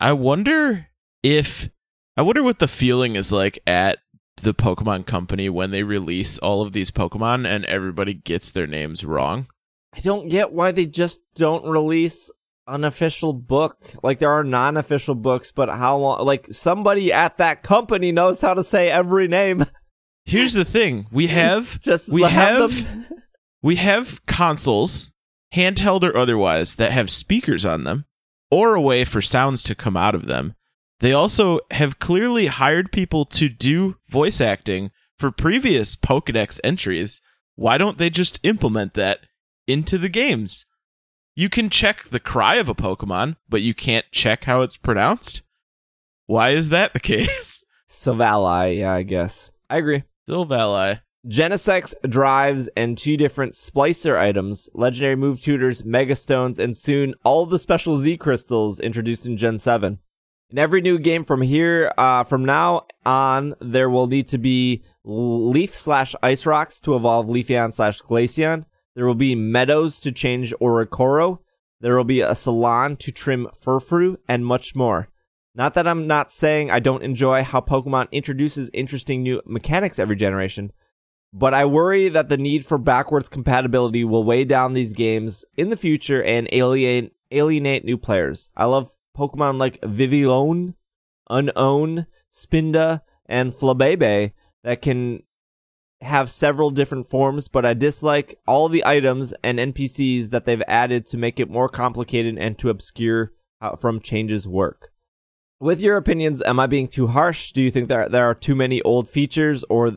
I wonder if I wonder what the feeling is like at the Pokemon Company when they release all of these Pokemon and everybody gets their names wrong. I don't get why they just don't release an official book. Like there are non-official books, but how long like somebody at that company knows how to say every name. <laughs> Here's the thing: we <laughs> have Just We have, have- <laughs> we have consoles, handheld or otherwise, that have speakers on them or a way for sounds to come out of them. They also have clearly hired people to do voice acting for previous Pokedex entries. Why don't they just implement that into the games? You can check the cry of a Pokemon, but you can't check how it's pronounced. Why is that the <laughs> case? Savali, yeah, I guess. I agree. Silvally. Genesect drives and two different splicer items, legendary move tutors, mega stones, and soon all the special Z crystals introduced in Gen 7. In every new game from here, uh, from now on, there will need to be Leaf slash Ice Rocks to evolve Leafeon slash Glaceon. There will be Meadows to change Oricorio. There will be a Salon to trim Furfrou, and much more. Not that I'm not saying I don't enjoy how Pokemon introduces interesting new mechanics every generation, but I worry that the need for backwards compatibility will weigh down these games in the future and alienate alienate new players. I love Pokemon like Vivillon, Unown, Spinda, and Flabebe that can have several different forms, but I dislike all the items and NPCs that they've added to make it more complicated and to obscure how from changes work. With your opinions, am I being too harsh? Do you think there there are too many old features or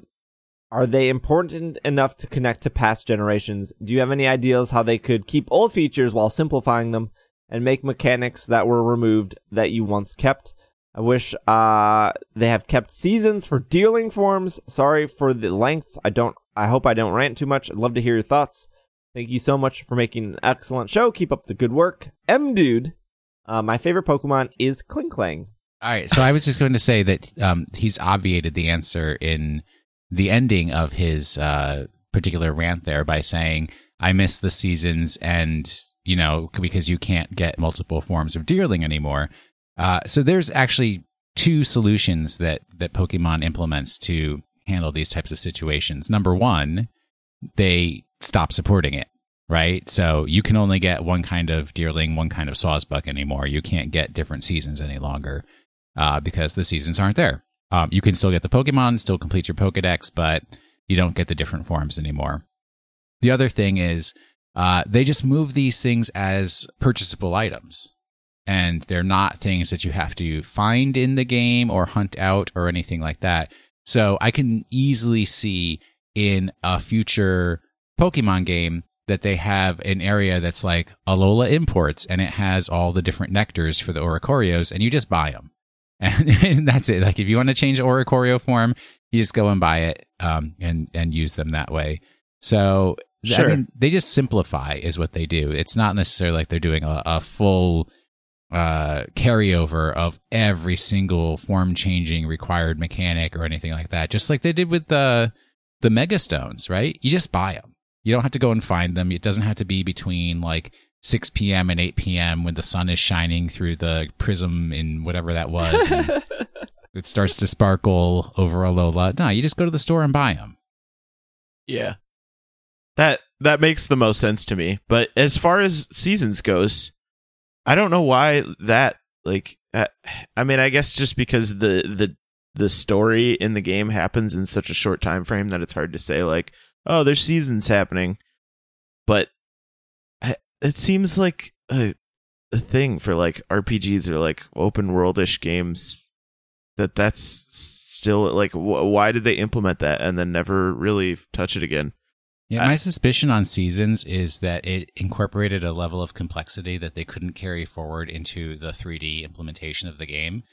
are they important enough to connect to past generations? Do you have any ideas how they could keep old features while simplifying them and make mechanics that were removed that you once kept? I wish uh, they have kept seasons for Deerling forms. Sorry for the length. I don't. I hope I don't rant too much. I'd love to hear your thoughts. Thank you so much for making an excellent show. Keep up the good work, M Dude. Uh, my favorite Pokemon is Klinklang. All right, so I was just going to say that um, he's obviated the answer in the ending of his uh, particular rant there by saying, "I miss the seasons," and you know, because you can't get multiple forms of Deerling anymore. Uh, so there's actually two solutions that that Pokemon implements to handle these types of situations. Number one, they stop supporting it right? So you can only get one kind of deerling, one kind of sawsbuck anymore. You can't get different seasons any longer uh, because the seasons aren't there. Um, you can still get the Pokemon, still complete your Pokedex, but you don't get the different forms anymore. The other thing is uh, they just move these things as purchasable items. And they're not things that you have to find in the game or hunt out or anything like that. So I can easily see in a future Pokemon game that they have an area that's like Alola imports and it has all the different nectars for the Oricorios and you just buy them. And, <laughs> and that's it. Like if you want to change Oricorio form, you just go and buy it um, and and use them that way. So Sure. I mean, they just simplify is what they do. It's not necessarily like they're doing a, a full uh, carryover of every single form changing required mechanic or anything like that. Just like they did with the the mega stones, right? You just buy them. You don't have to go and find them. It doesn't have to be between like 6 p.m. and 8 p.m. when the sun is shining through the prism in whatever that was. <laughs> it starts to sparkle over Alola. No, you just go to the store and buy them. Yeah. That that makes the most sense to me. But as far as seasons goes, I don't know why that like uh, I mean, I guess just because the the the story in the game happens in such a short time frame that it's hard to say like, oh, there's seasons happening. But I- it seems like a, a thing for like RPGs or like open worldish games that that's still like wh- why did they implement that and then never really touch it again? Yeah, I- my suspicion on seasons is that it incorporated a level of complexity that they couldn't carry forward into the 3D implementation of the game.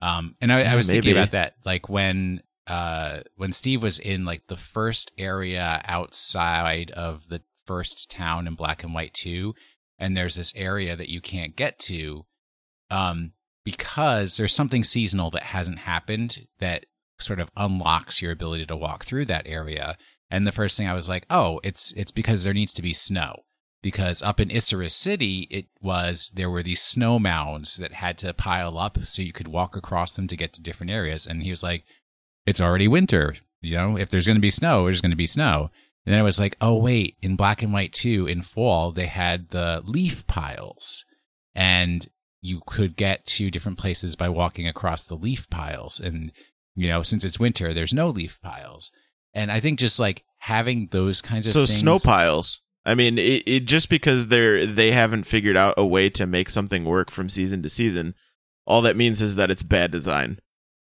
Um, and I, I was thinking about that, like when uh, when Steve was in like the first area outside of the first town in Black and White Two, and there's this area that you can't get to, um, because there's something seasonal that hasn't happened that sort of unlocks your ability to walk through that area. And the first thing I was like, oh, it's it's because there needs to be snow. Because up in Icirrus City, it was there were these snow mounds that had to pile up so you could walk across them to get to different areas. And he was like, it's already winter. You know, if there's going to be snow, there's going to be snow. And then I was like, oh wait, in Black and White 2, in fall, they had the leaf piles, and you could get to different places by walking across the leaf piles. And you know, since it's winter, there's no leaf piles. And I think just like having those kinds of so things, snow piles. I mean, it, it just because they're they haven't figured out a way to make something work from season to season, all that means is that it's bad design.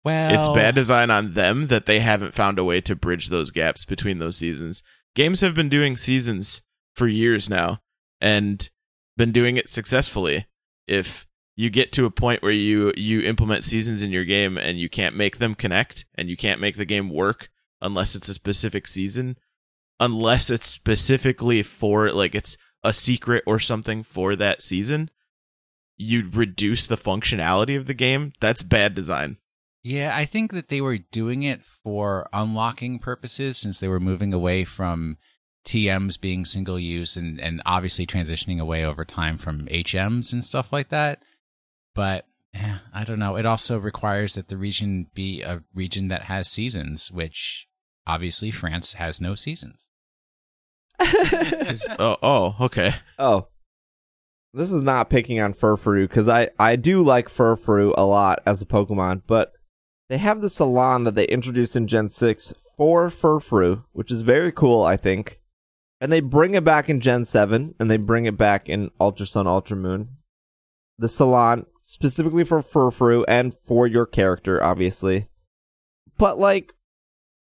well, It's bad design on them that they haven't found a way to bridge those gaps between those seasons. Games have been doing seasons for years now and been doing it successfully. If you get to a point where you you implement seasons in your game and you can't make them connect and you can't make the game work unless it's a specific season, unless it's specifically for like it's a secret or something for that season, you'd reduce the functionality of the game. That's bad design. Yeah, I think that they were doing it for unlocking purposes since they were moving away from TMs being single use and, and obviously transitioning away over time from HMs and stuff like that. But eh, I don't know. It also requires that the region be a region that has seasons, which obviously France has no seasons. Oh, oh, okay. Oh. This is not picking on Furfrou because I, I do like Furfrou a lot as a Pokemon, but they have the salon that they introduced in Gen 6 for Furfrou, which is very cool, I think. And they bring it back in Gen 7 and they bring it back in Ultra Sun, Ultra Moon. The salon specifically for Furfrou and for your character, obviously. But, like,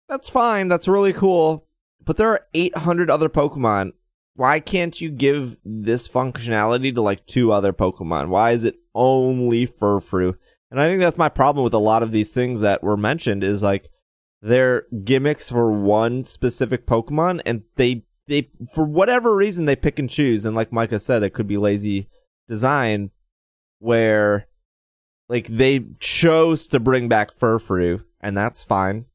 that's fine. That's really cool. But there are 800 other Pokemon why can't you give this functionality to like two other Pokemon? Why is it only Furfrou? And I think that's my problem with a lot of these things that were mentioned is like they're gimmicks for one specific Pokemon and they they for whatever reason they pick and choose and like Micah said it could be lazy design where like they chose to bring back Furfrou and that's fine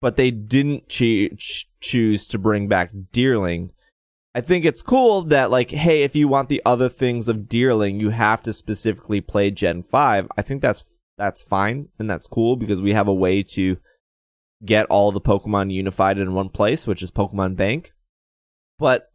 but they didn't choo- choose to bring back Deerling I think it's cool that like, hey, if you want the other things of Deerling, you have to specifically play Gen five. I think that's that's fine and that's cool because we have a way to get all the Pokemon unified in one place, which is Pokemon Bank. But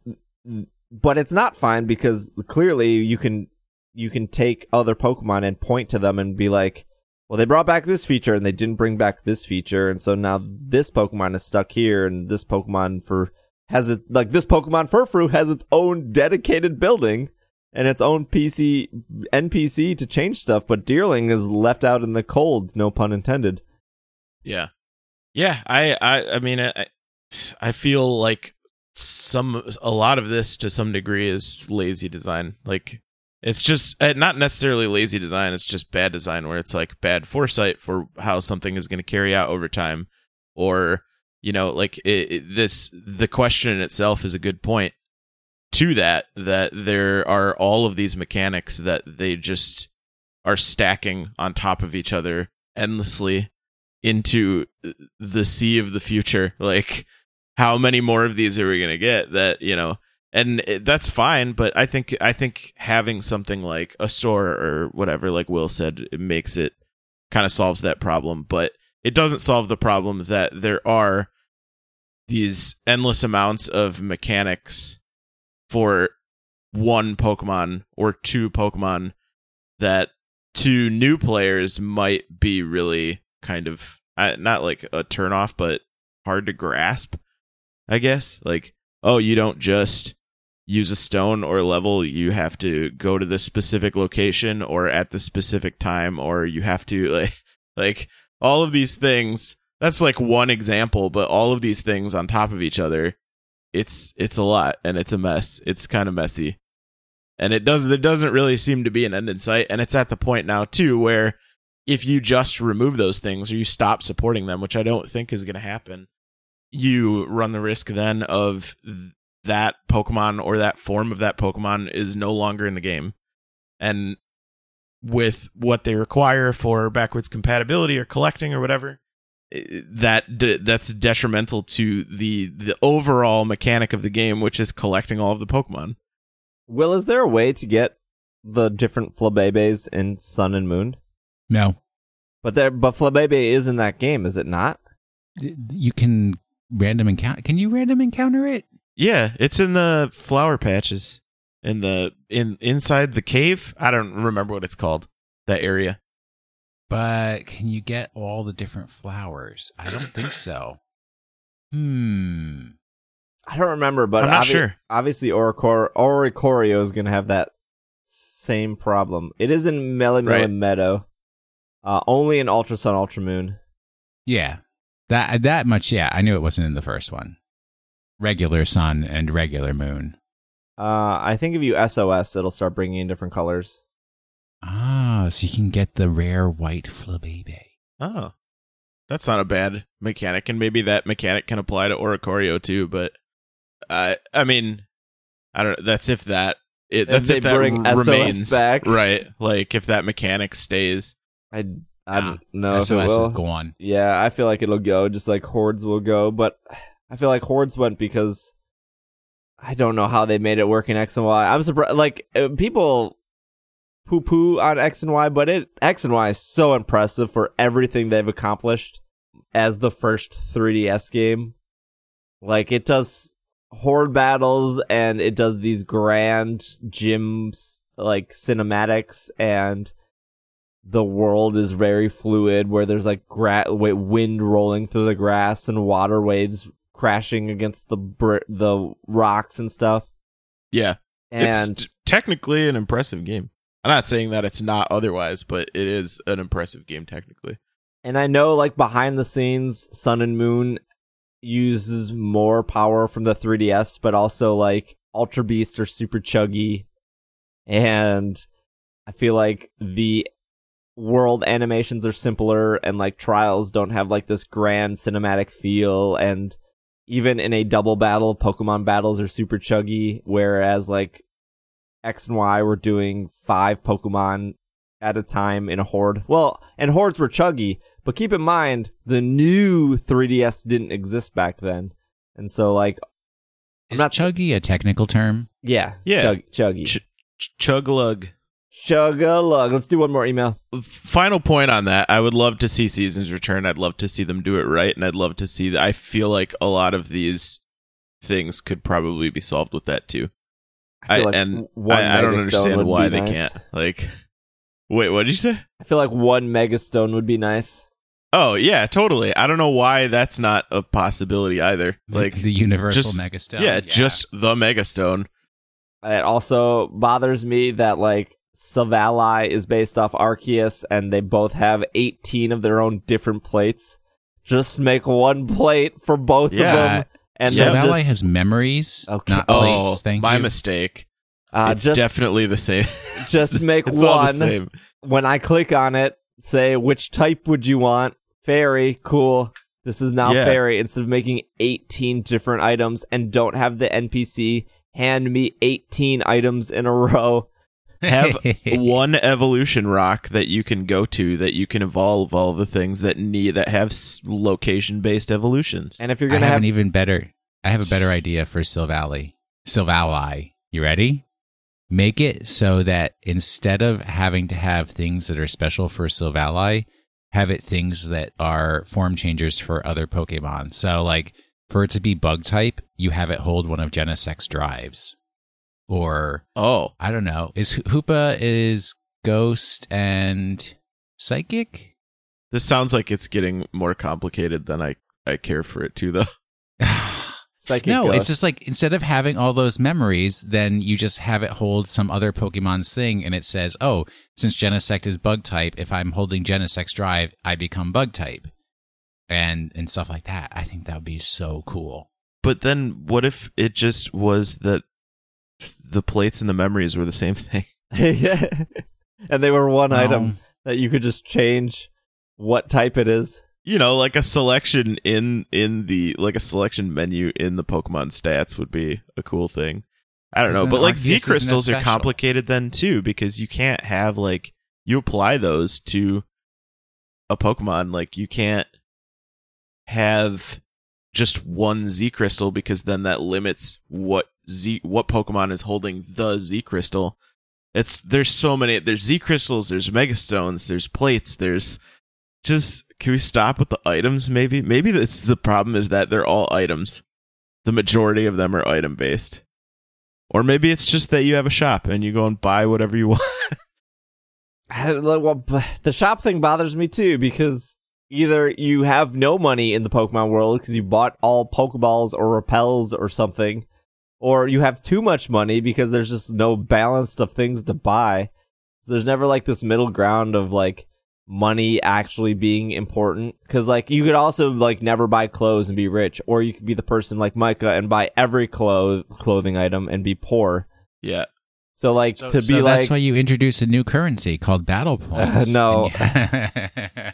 but it's not fine because clearly you can you can take other Pokemon and point to them and be like, well, they brought back this feature and they didn't bring back this feature, and so now this Pokemon is stuck here, and this Pokemon for has it like this Pokemon Furfrou has its own dedicated building and its own PC NPC to change stuff, but Deerling is left out in the cold. No pun intended. Yeah, yeah. I, I, I mean, I, I feel like some, a lot of this to some degree is lazy design. Like, it's just uh, not necessarily lazy design. It's just bad design, where it's like bad foresight for how something is going to carry out over time, or you know, like it, it, this. The question in itself is a good point to that. That there are all of these mechanics that they just are stacking on top of each other endlessly into the sea of the future. <laughs> Like, how many more of these are we going to get that, you know, and that's fine. But I think, I think having something like a store or whatever, like Will said, it makes it kind of solves that problem. But it doesn't solve the problem that there are these endless amounts of mechanics for one Pokemon or two Pokemon that to new players might be really kind of not like a turnoff, but hard to grasp. I guess like oh, you don't just use a stone or level. You have to go to the specific location or at the specific time, or you have to <laughs> like like all of these things. That's like one example, but all of these things on top of each other, it's it's a lot and it's a mess. It's kind of messy. And it does it doesn't really seem to be an end in sight. And it's at the point now too where if you just remove those things or you stop supporting them which i don't think is going to happen you run the risk then of th- that pokemon or that form of that pokemon is no longer in the game. And with what they require for backwards compatibility or collecting or whatever that d- that's detrimental to the the overall mechanic of the game which is collecting all of the pokemon Will, is there a way to get the different Flabebes in Sun and Moon? No, But there, but Flabebe is in that game, is it not? you can random encounter. Can you random encounter it? Yeah, it's in the flower patches in the in inside the cave. I don't remember what it's called. That area. But can you get all the different flowers? I don't think so. Hmm. I don't remember, but I'm not obvi- sure. Obviously, Oricor- Oricorio is going to have that same problem. It is in Melon Right. Melemele Meadow, uh, only in Ultra Sun Ultra Moon. Yeah. That that much, yeah. I knew it wasn't in the first one. Regular sun and regular moon. Uh, I think if you SOS, it'll start bringing in different colors. Ah, so you can get the rare white Flabebe. Oh, that's not a bad mechanic, and maybe that mechanic can apply to Oricorio too. But I, I mean, I don't. That's if that. It, that's if that bring r- SOS remains back. right. Like if that mechanic stays. I I don't know if it SOS will. is gone. Yeah, I feel like it'll go just like Hordes will go, but I feel like Hordes went because I don't know how they made it work in X and Y. I'm surprised. Like uh, people poo poo on X and Y, but it X and Y is so impressive for everything they've accomplished as the first 3DS game. Like it does horde battles and it does these grand gyms like cinematics and the world is very fluid where there's like gra- wind rolling through the grass and water waves crashing against the br- the rocks and stuff Yeah, and it's t- technically an impressive game. I'm not saying that it's not otherwise, but it is an impressive game technically. and I know like behind the scenes Sun and Moon uses more power from the 3DS but also like Ultra Beast or Super Chuggy and I feel like the world animations are simpler and like trials don't have like this grand cinematic feel and even in a double battle pokemon battles are super chuggy whereas like x and y were doing five pokemon at a time in a horde well and hordes were chuggy but keep in mind the new 3ds didn't exist back then and so like I'm Is not- chuggy a technical term? yeah Yeah. chug- chuggy Ch- ch- Chugalug. chug-a-lug let's do one more email Final point on that. I would love to see seasons return. I'd love to see them do it right, and I'd love to see that. I feel like a lot of these things could probably be solved with that too. I feel I- like and one I, I don't understand why be they nice. can't. Like, wait, what did you say? I feel like one megastone would be nice. Oh yeah, totally. I don't know why that's not a possibility either. Like, the universal just- megastone. yeah, just the Megastone. It also bothers me that like Silvally is based off Arceus and they both have 18 of their own different plates. Just make one plate for both Yeah. of them and so then Valley just has memories, Okay. not Oh, plates. Thank my you. mistake. uh, it's just definitely the same. <laughs> just <laughs> make it's all the one. same. when I click on it, say which type would you want? Fairy, cool. This is now Yeah. fairy instead of making 18 different items and don't have the NPC hand me 18 items in a <laughs> row. Have <laughs> one evolution rock that you can go to that you can evolve all the things that need that have location based evolutions. And if you're going to have have an even better. I have a better idea for Silvally. Silvally, you ready? Make it so that instead of having to have things that are special for Silvally, have it things that are form changers for other Pokemon. So, like, for it to be bug type, you have it hold one of Genesect's drives. Or, Oh, I don't know, is Hoopa is Ghost and Psychic? this sounds like it's getting more complicated than I I care for it to though. <laughs> <sighs> Psychic no, Ghost. it's just like instead of having all those memories, then you just have it hold some other Pokemon's thing, and it says, "Oh, since Genesect is Bug type, if I'm holding Genesect's drive, I become Bug type," and and stuff like that. I think that would be so cool. But then what if it just was that the plates and the memories were the same thing? <laughs> <laughs> yeah. and they were one item Um, that you could just change what type it is. You know, like a selection in in the like a selection menu in the Pokemon stats would be a cool thing. I don't know, Isn't but like Z crystals are complicated then too because you can't have like you apply those to a Pokemon like you can't have just one Z crystal because then that limits what Z what Pokemon is holding the Z crystal. It's there's so many there's Z crystals, there's Megastones, there's plates, there's just can we stop with the items maybe? Maybe that's the problem is that they're all items. The majority of them are item based. Or maybe it's just that you have a shop and you go and buy whatever you <laughs> want. Well, the shop thing bothers me too because either you have no money in the Pokemon world because you bought all Pokeballs or repels or something, or you have too much money because there's just no balance of things to buy. There's never like this middle ground of like money actually being important because like you could also like never buy clothes and be rich or you could be the person like micah and buy every clo- clothing item and be poor Yeah. so like So- to So be that's like why you introduce a new currency called battle <laughs> points. no. And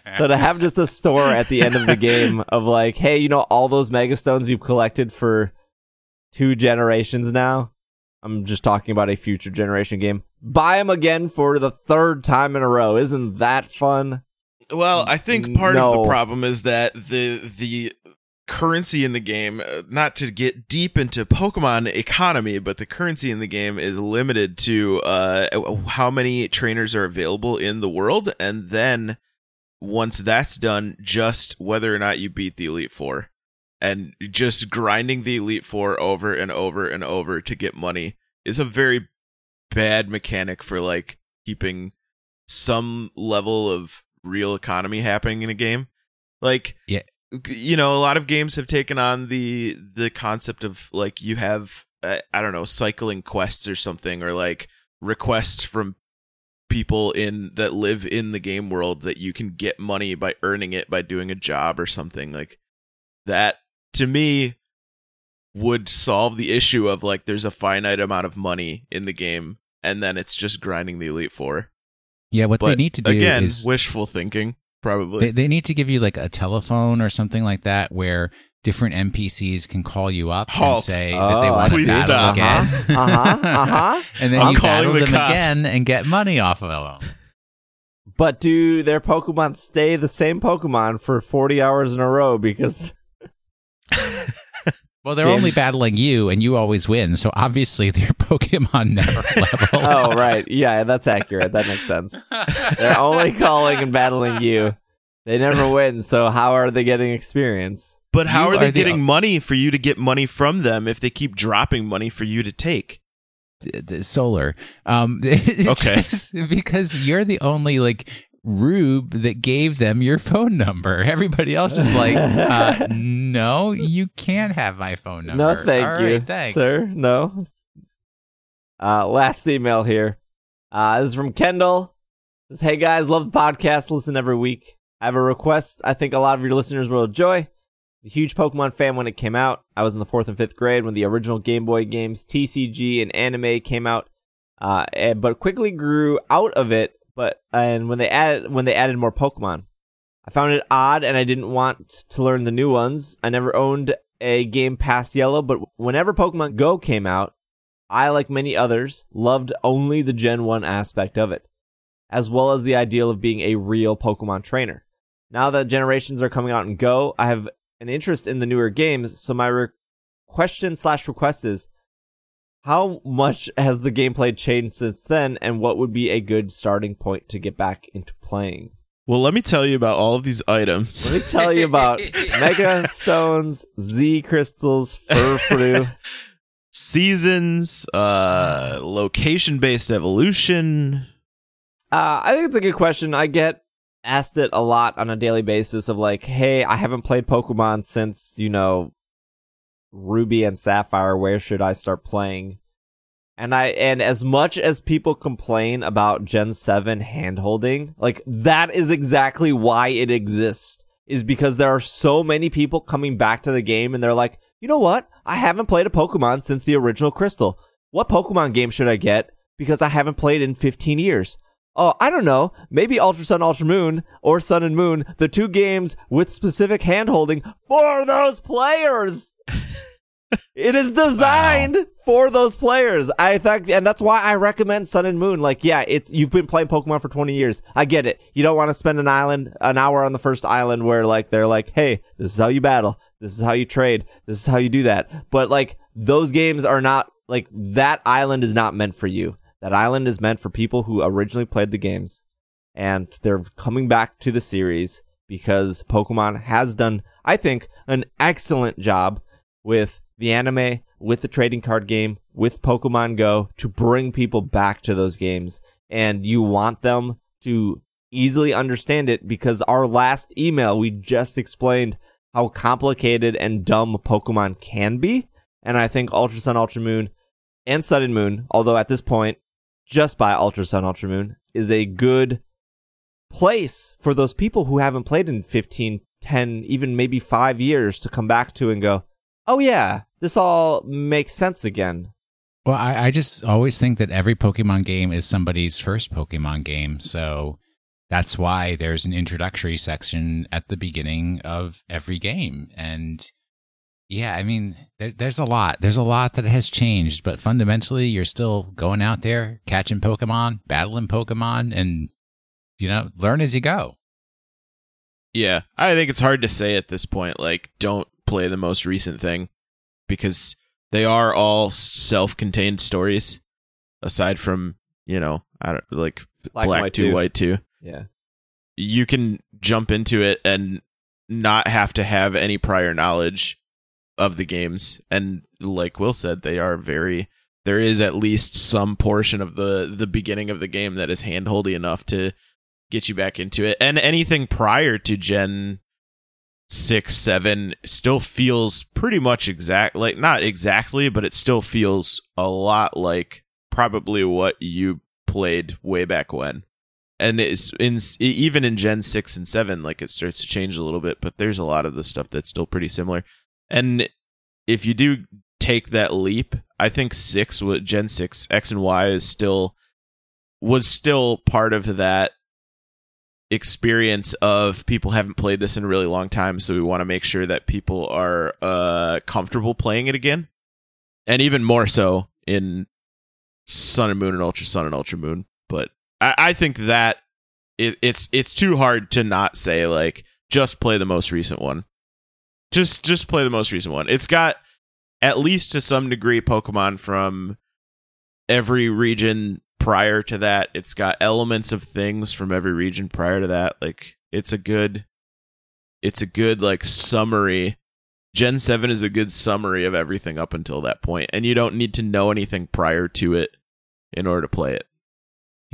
<laughs> so to have just a store at the end of the game of like hey you know all those megastones you've collected for two generations now. I'm just talking about a future generation game. Buy them again for the third time in a row. Isn't that fun? Well, I think part of the problem is that the the currency in the game, uh, not to get deep into Pokemon economy, but the currency in the game is limited to uh, how many trainers are available in the world, and then once that's done, just whether or not you beat the Elite Four, and just grinding the Elite Four over and over and over to get money is a very bad mechanic for like keeping some level of real economy happening in a game. Like, Yeah. you know, a lot of games have taken on the the concept of like you have uh, I don't know cycling quests or something, or like requests from people in that live in the game world that you can get money by earning it by doing a job or something like that. To me, would solve the issue of like there's a finite amount of money in the game and then it's just grinding the elite four. yeah, what But they need to do again, is wishful thinking, probably. they, they need to give you like a telephone or something like that where different NPCs can call you up and say Oh, that they want to please battle stop. again. Uh-huh, <laughs> uh-huh. and then I'm you calling battle the them cops. again and get money off of them. But do their Pokemon stay the same Pokemon for 40 hours in a row? Because Well, they're Game. only battling you, and you always win. So obviously, <laughs> their Pokemon never <laughs> level. oh right, yeah, that's accurate. That makes sense. They're only calling and battling you. They never win. So how are they getting experience? but how You are they are the- getting money for you to get money from them if they keep dropping money for you to take? the- the solar. Um, <laughs> Okay. just because you're the only like rube that gave them your phone number. <laughs> Everybody else is like, uh, no, you can't have my phone number. No, thank All you, right, thanks. sir. No. Uh, last email here. Uh, this is from Kendall. Says, "Hey guys, love the podcast. Listen every week. I have a request. I think a lot of your listeners will enjoy. A huge Pokemon fan when it came out. I was in the fourth and fifth grade when the original Game Boy games, TCG, and anime came out. Uh, and, but quickly grew out of it. But and when they added when they added more Pokemon, I found it odd, and I didn't want to learn the new ones. I never owned a game past Yellow, but whenever Pokemon Go came out, I, like many others, loved only the Gen 1 aspect of it, as well as the ideal of being a real Pokemon trainer. Now that generations are coming out in Go, I have an interest in the newer games, so my re- question slash request is how much has the gameplay changed since then, and what would be a good starting point to get back into playing? Well, let me tell you about all of these items. Let me tell you about <laughs> Mega Stones, Z Crystals, Furfrou. <laughs> Seasons, uh, location based evolution. Uh, I think it's a good question. I get asked it a lot on a daily basis of like, hey, I haven't played Pokemon since, you know, Ruby and Sapphire. Where should I start playing? And I and as much as people complain about Gen 7 handholding, like that is exactly why it exists. Is because there are so many people coming back to the game and they're like, you know what? I haven't played a Pokemon since the original Crystal. What Pokemon game should I get? Because I haven't played in 15 years. Oh, I don't know. Maybe Ultra Sun, Ultra Moon, or Sun and Moon, the two games with specific handholding for those players. <laughs> it is designed for those players. I think, and that's why I recommend Sun and Moon. Like, yeah, it's you've been playing Pokemon for 20 years. I get it. You don't want to spend an island, an hour on the first island where like they're like, hey, this is how you battle, this is how you trade, this is how you do that. But like those games are not like that island is not meant for you. That island is meant for people who originally played the games and they're coming back to the series because Pokemon has done, I think, an excellent job with the anime, with the trading card game, with Pokemon Go to bring people back to those games. And you want them to easily understand it because our last email we just explained how complicated and dumb Pokemon can be. And I think Ultra Sun, Ultra Moon, and Sun and Moon, although at this point, just by Ultra Sun, Ultra Moon, is a good place for those people who haven't played in 15, 10, even maybe five years to come back to and go, oh yeah, this all makes sense again. Well, I, I just always think that every Pokemon game is somebody's first Pokemon game. So that's why there's an introductory section at the beginning of every game. And yeah, I mean, there, there's a lot. There's a lot that has changed, but fundamentally, you're still going out there, catching Pokemon, battling Pokemon, and, you know, learn as you go. Yeah, I think it's hard to say at this point, like, don't play the most recent thing because they are all self contained stories aside from, you know, I don't like Black, Black, White 2, too. White 2. Yeah. You can jump into it and not have to have any prior knowledge of the games. And like Will said, they are very there is at least some portion of the the beginning of the game that is handholdy enough to get you back into it. And anything prior to Gen six, seven still feels pretty much exact like not exactly, but it still feels a lot like probably what you played way back when. And it's in even in Gen six and seven, like it starts to change a little bit, but there's a lot of the stuff that's still pretty similar. And if you do take that leap, I think six with Gen six X and Y is still was still part of that experience of people haven't played this in a really long time, so we want to make sure that people are uh, comfortable playing it again, and even more so in Sun and Moon and Ultra Sun and Ultra Moon. But I, I think that it, it's it's too hard to not say like just play the most recent one. Just just play the most recent one. It's got at least to some degree Pokemon from every region prior to that. It's got elements of things from every region prior to that. Like it's a good it's a good like summary. Gen 7 is a good summary of everything up until that point and you don't need to know anything prior to it in order to play it.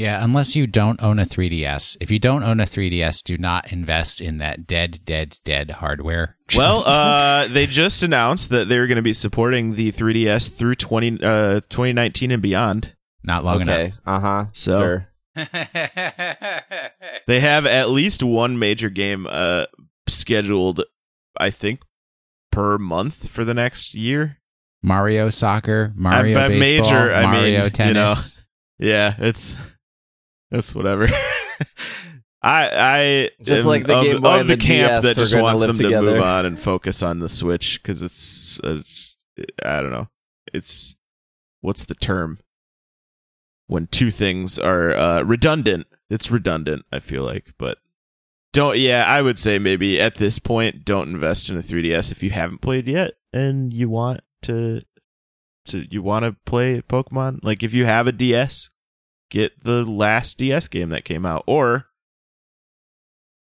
Yeah, unless you don't own a 3DS. If you don't own a 3DS, do not invest in that dead, dead, dead hardware. <laughs> Well, uh, they just announced that they're going to be supporting the 3DS through 20, uh, 2019 and beyond. not long enough. Uh huh. So- Sure. <laughs> They have at least one major game uh, scheduled, I think, per month for the next year. Mario soccer, Mario by baseball, major, I Mario mean, tennis. you know. <laughs> Yeah, it's it's whatever. <laughs> I I Just like the of, Game Boy of the the camp DS that just wants them to move on and focus on the Switch because it's uh, I don't know. It's what's the term when two things are uh, redundant? It's redundant. I feel like, but don't. Yeah, I would say maybe at this point, don't invest in a 3DS if you haven't played yet and you want to to you want to play Pokemon. Like if you have a DS, get the last DS game that came out, or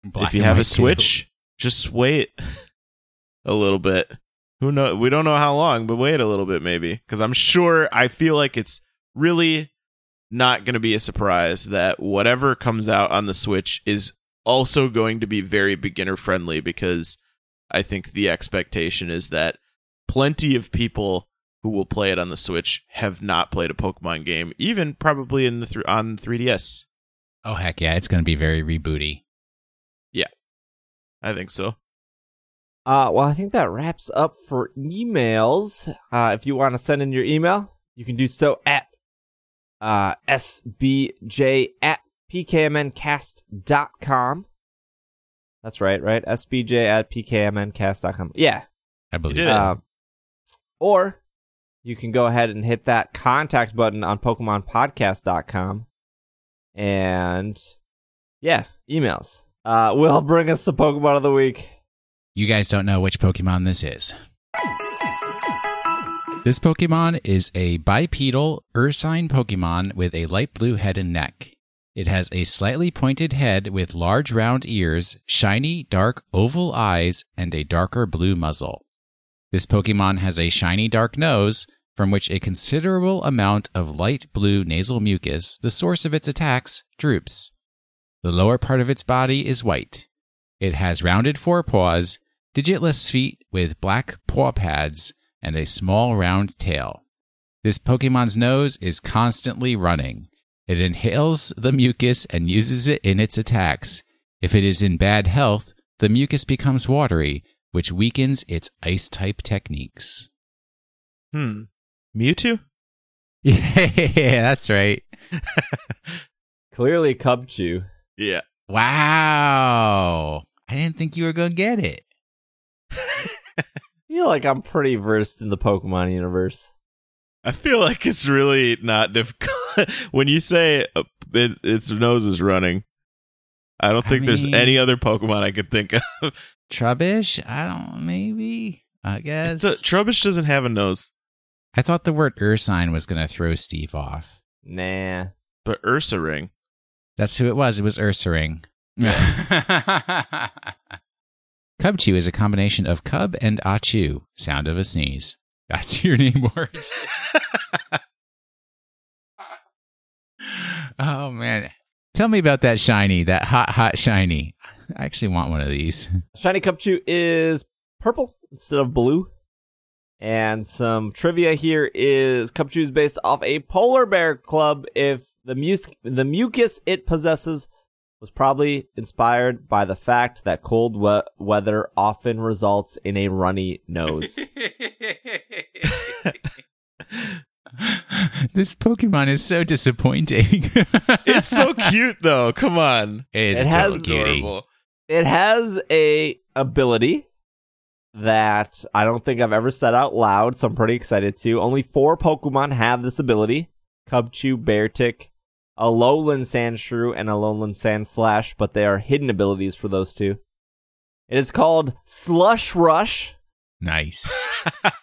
Black if you have a too. Switch, just wait <laughs> a little bit. Who know? We don't know how long, but wait a little bit maybe, because I'm sure. I feel like it's really not going to be a surprise that whatever comes out on the Switch is also going to be very beginner friendly because I think the expectation is that plenty of people who will play it on the Switch have not played a Pokemon game, even probably in the th- on 3DS. Oh heck yeah, it's going to be very rebooty. Yeah, I think so. Uh, well, I think that wraps up for emails. Uh, if you want to send in your email, you can do so at uh, sbj at pkmncast.com. That's right, right? sbj at pkmncast.com. Yeah. I believe. it. so. Um, or you can go ahead and hit that contact button on PokemonPodcast.com. And yeah, emails. Uh, will bring us the Pokemon of the week. You guys don't know which Pokemon this is. This Pokemon is a bipedal ursine Pokemon with a light blue head and neck. It has a slightly pointed head with large round ears, shiny dark oval eyes, and a darker blue muzzle. This Pokemon has a shiny dark nose, from which a considerable amount of light blue nasal mucus, the source of its attacks, droops. The lower part of its body is white. It has rounded forepaws, digitless feet with black paw pads, and a small round tail. This Pokemon's nose is constantly running. It inhales the mucus and uses it in its attacks. If it is in bad health, the mucus becomes watery, which weakens its ice type techniques. Hmm. Mewtwo? <laughs> Yeah, that's right. <laughs> Clearly, Cubchoo. Yeah. Wow. I didn't think you were going to get it. I <laughs> feel like I'm pretty versed in the Pokemon universe. I feel like it's really not difficult when you say uh, it, its nose is running. I don't I think there's any other Pokemon I could think of. Trubbish? I don't, maybe. I guess. The, Trubbish doesn't have a nose, I thought the word Ursine was going to throw Steve off. Nah. but Ursaring. That's who it was. It was Ursaring. <laughs> Cubchoo is a combination of cub and ah achu, sound of a sneeze. That's your name word. <laughs> oh man. Tell me about that shiny, that hot, hot shiny. I actually want one of these. <laughs> Shiny Cubchoo is purple instead of blue. And some trivia here is Cubchoo is based off a polar bear club. If the mus- the mucus it possesses was probably inspired by the fact that cold we- weather often results in a runny nose. <laughs> this Pokemon is so disappointing. It's so <laughs> cute though. Come on. It is It has total cutie. Adorable. It has a ability that I don't think I've ever said out loud, so I'm pretty excited to. Only four Pokemon have this ability: Cubchoo, Beartic, a Lowland Sandshrew, and Alolan Sandslash. But they are hidden abilities for those two. It is called Slush Rush. Nice.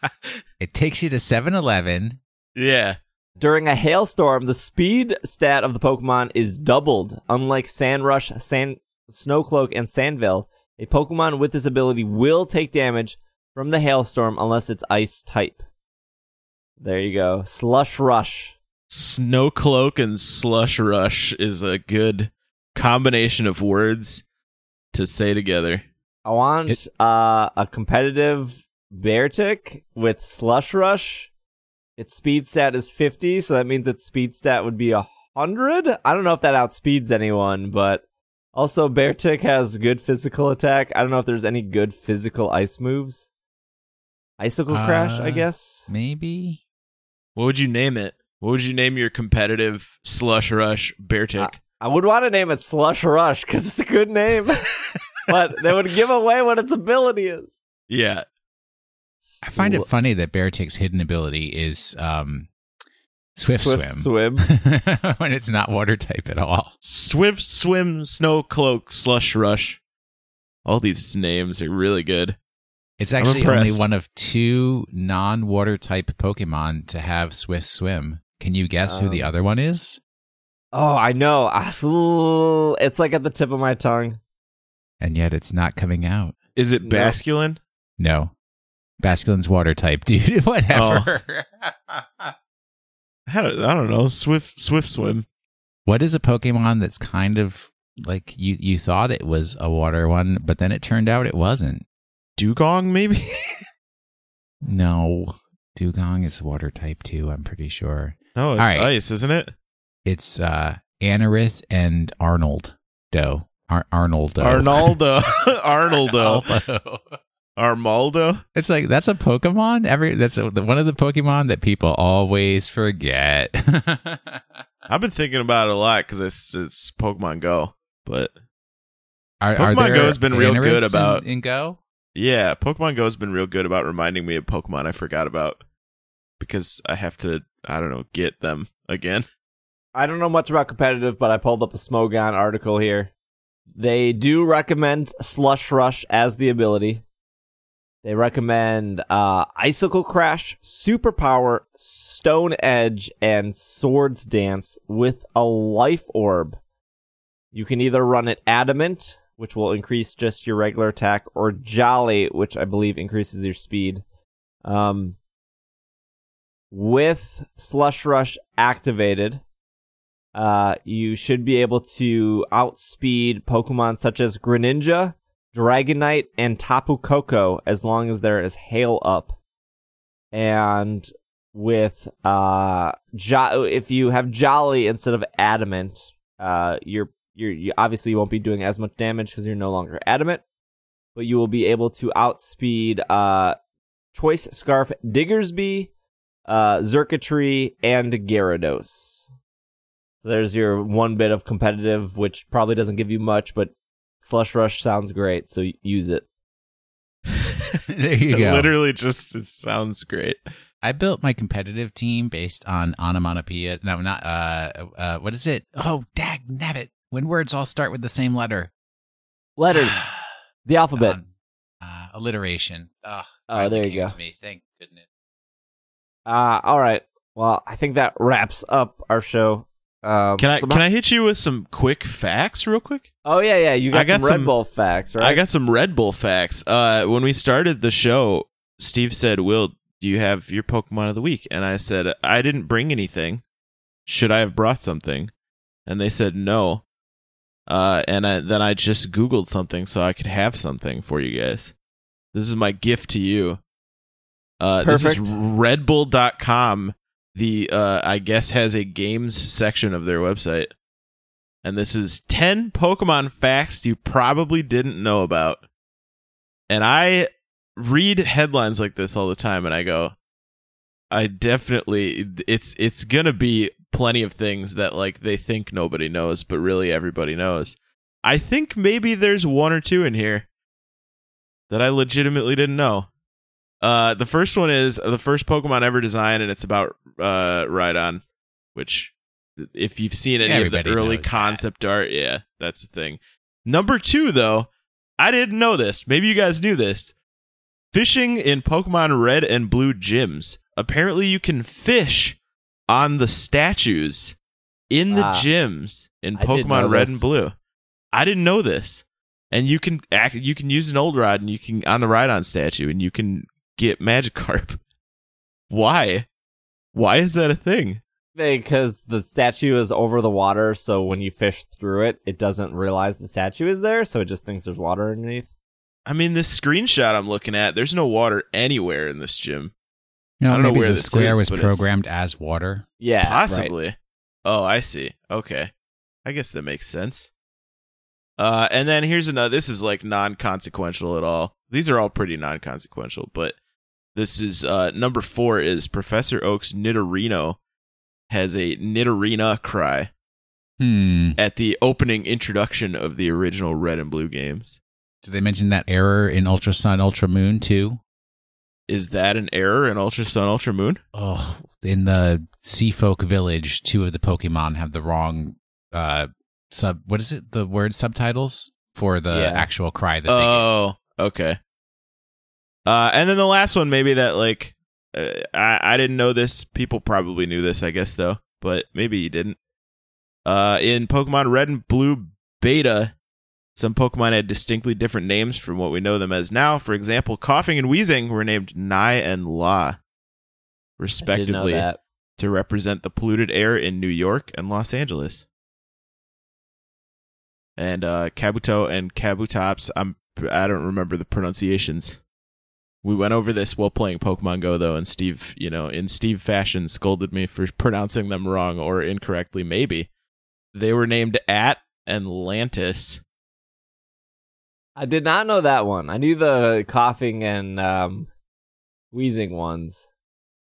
<laughs> it takes you to 7 Eleven. yeah. During a hailstorm, the speed stat of the Pokemon is doubled. Unlike Sand Rush, Sand Snowcloak, and Sand Veil, a Pokemon with this ability will take damage from the hailstorm unless it's ice type. There you go. Slush Rush. Snow Cloak and Slush Rush is a good combination of words to say together. I want It- uh, a competitive Beartic with Slush Rush. Its speed stat is 50, so that means its speed stat would be 100. I don't know if that outspeeds anyone, but also Beartic has good physical attack. I don't know if there's any good physical ice moves. Icicle Crash, I Uh, guess. Maybe. What would you name it? What would you name your competitive Slush Rush Beartick? I would want to name it Slush Rush because it's a good name, <laughs> but they would give away what its ability is. yeah. I find it funny that Beartic's hidden ability is um, Swift, Swift Swim. swim. <laughs> when it's not water type at all. Swift Swim Snow Cloak Slush Rush. All these names are really good. It's actually only one of two non water type Pokemon to have Swift Swim. Can you guess who the Um, other one is? Oh, I know. <laughs> It's like at the tip of my tongue. And yet it's not coming out. Is it No. Basculin? No. Basculin's water type, <laughs> dude. Whatever. Don't, I don't know. Swift Swift Swim. what is a Pokemon that's kind of like you, you thought it was a water one, but then it turned out it wasn't? Dugong, maybe? <laughs> No. Dugong is water type too, I'm pretty sure. no, it's All right. ice, isn't it? It's uh Anorith and Arnold Doe. Ar- Arnoldo. Arnaldo. <laughs> <laughs> Arnoldo. Arnoldo. Armaldo. It's like that's a Pokemon. Every that's a, one of the Pokemon that people always forget. <laughs> I've been thinking about it a lot because it's, it's Pokemon Go. But are, Pokemon Go has been real good about- in, in Go. yeah, Pokemon Go has been real good about reminding me of Pokemon I forgot about because I have to, I don't know, get them again. I don't know much about competitive, but I pulled up a Smogon article here. They do recommend Slush Rush as the ability. They recommend uh, Icicle Crash, Superpower, Stone Edge, and Swords Dance with a Life Orb. You can either run it Adamant, which will increase just your regular attack, or Jolly, which I believe increases your speed. Um, with Slush Rush activated, Uh, you should be able to outspeed Pokemon such as Greninja, Dragonite, and Tapu Koko as long as there is Hail up. And with uh, jo- if you have Jolly instead of Adamant, uh, you're you're you obviously won't be doing as much damage because you're no longer Adamant, but you will be able to outspeed uh, Choice Scarf, Diggersby, uh, Xurkitree, and Gyarados. So there's your one bit of competitive, which probably doesn't give you much, but Slush Rush sounds great, so use it. <laughs> there you <laughs> go. Literally, just it sounds great. I built my competitive team based on onomatopoeia. No, not uh, uh, what is it? Oh, dag nabbit. When words all start with the same letter. Letters, <sighs> the alphabet. On, uh, alliteration. Oh, Oh, there you go. To me. Thank goodness. Uh, all right. Well, I think that wraps up our show. Um, Can I some- can I hit you with some quick facts real quick? Oh yeah, yeah. You got, I got some Red some- Bull facts, right? I got some Red Bull facts. Uh, when we started the show, Steve said, "Will, do you have your Pokemon of the week?" And I said, "I didn't bring anything. Should I have brought something?" And they said, "No." Uh, and I, then I just Googled something so I could have something for you guys. This is my gift to you. Uh, this is Perfect. RedBull.com. The uh, I guess has a games section of their website, and this is ten Pokemon facts you probably didn't know about. And I read headlines like this all the time, and I go, I definitely it's it's gonna be plenty of things that like they think nobody knows, but really everybody knows. I think maybe there's one or two in here that I legitimately didn't know. Uh, the first one is the first Pokemon ever designed, and it's about uh Rhydon, which if you've seen any of the early knows that. concept art, yeah, that's the thing. Number two, though, I didn't know this. Maybe you guys knew this. Fishing in Pokemon Red and Blue gyms. Apparently, you can fish on the statues in the Ah. gyms in I did know Pokemon Red this. and Blue. I didn't know this. And you can act, you can use an old rod and you can on the Rhydon statue and you can get Magikarp. <laughs> Why? Why is that a thing? because the statue is over the water, so when you fish through it, it doesn't realize the statue is there, so it just thinks there's water underneath. I mean, this screenshot I'm looking at, there's no water anywhere in this gym. You know, I don't know maybe where the this square is, was but it's- programmed as water. Yeah, right. Possibly. Oh, I see. Okay. I guess that makes sense. Uh, and then here's another. This is like non-consequential at all. These are all pretty non-consequential, but this is uh number four is Professor Oak's Nidorino has a Nidorina cry Hmm. at the opening introduction of the original Red and Blue games. Did they mention that error in Ultra Sun, Ultra Moon too? Is that an error in Ultra Sun, Ultra Moon? Oh, in the Seafolk village, two of the Pokemon have the wrong uh sub. What is it? The word subtitles for the Yeah. actual cry that they Oh, okay. Uh, and then the last one, maybe that like uh, I I didn't know this. People probably knew this, I guess, though, but maybe you didn't. Uh, in Pokemon Red and Blue Beta, some Pokemon had distinctly different names from what we know them as now. For example, Coughing and Wheezing were named Nye and La, I did know respectively, to represent the polluted air in New York and Los Angeles. And uh, Kabuto and Kabutops, I'm I don't remember the pronunciations. We went over this while playing Pokemon Go though, and Steve, you know, in Steve fashion, scolded me for <laughs> pronouncing them wrong or incorrectly. Maybe they were named At and Lantis. I did not know that one. I knew the coughing and um, wheezing ones.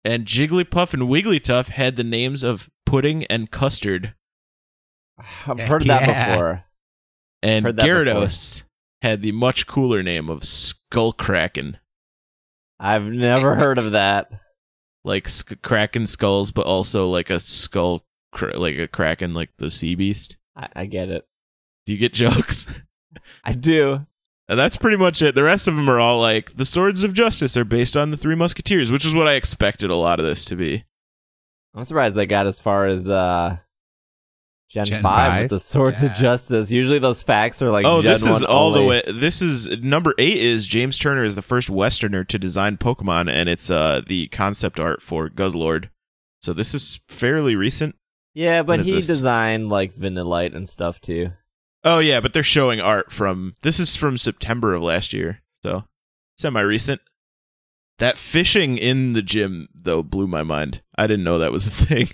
And Jigglypuff and Wigglytuff had the names of Pudding and Custard. I've Heck heard that before. And Heard that before. Gyarados had the much cooler name of Skullkraken. I've never heard of that. like sk- kraken skulls, but also like a skull, cra- like a kraken, like the sea beast. I, I get it. Do you get <laughs> jokes? I do. and that's pretty much it. The rest of them are all like the swords of justice are based on the Three Musketeers, which is what I expected a lot of this to be. I'm surprised they got as far as uh, Gen, Gen 5, five? with the Swords Yeah. of Justice. Usually those facts are like oh, Gen this is 1 all the way. This is number eight. Is James Turner is the first Westerner to design Pokemon, and it's uh the concept art for Guzzlord. So this is fairly recent. Yeah, but he this? designed like Vanillite and stuff too. Oh yeah, but they're showing art from this is from September of last year, so semi recent. That fishing in the gym though blew my mind. I didn't know that was a <laughs> thing.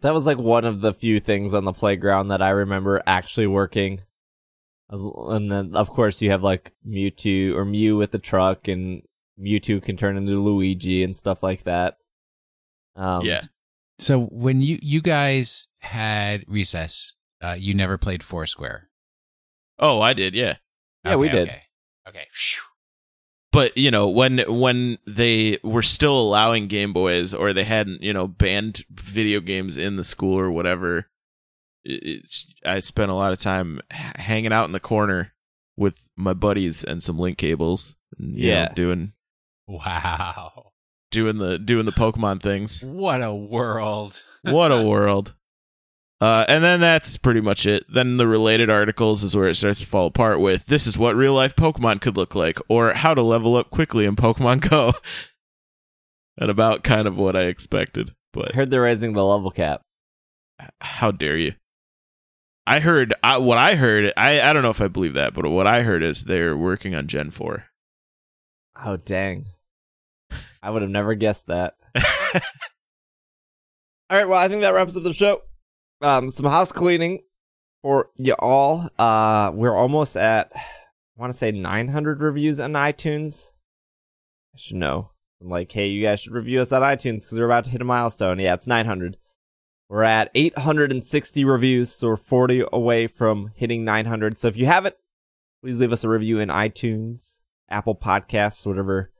That was like one of the few things on the playground that I remember actually working. As- And then, of course, you have like Mewtwo or Mew with the truck, and Mewtwo can turn into Luigi and stuff like that. Um, yeah. So when you you guys had recess, uh, you never played Foursquare. Oh, I did, yeah. Yeah, we did. Okay. okay. But you know, when when they were still allowing Game Boys or they hadn't, you know, banned video games in the school or whatever, it, it's- I spent a lot of time hanging out in the corner with my buddies and some link cables. And, you know, Yeah. doing Wow. doing the doing the Pokemon things. What a world. what a world. Uh, and then that's pretty much it. Then the related articles is where it starts to fall apart with this is what real life Pokemon could look like, or how to level up quickly in Pokemon Go. <laughs> and about kind of what I expected. But I heard they're raising the level cap. how dare you? I heard I, what I heard. I, I don't know if I believe that, but what I heard is they're working on Gen 4. Oh, dang. I would have never guessed that. <laughs> All right, well, I think that wraps up the show. Um, some house cleaning for you all. Uh, we're almost at, I want to say 900 reviews on iTunes. I should know. I'm like, hey, you guys should review us on iTunes because we're about to hit a milestone. Yeah, it's 900. We're at 860 reviews, so we're 40 away from hitting 900. So if you haven't, please leave us a review in iTunes, Apple Podcasts, whatever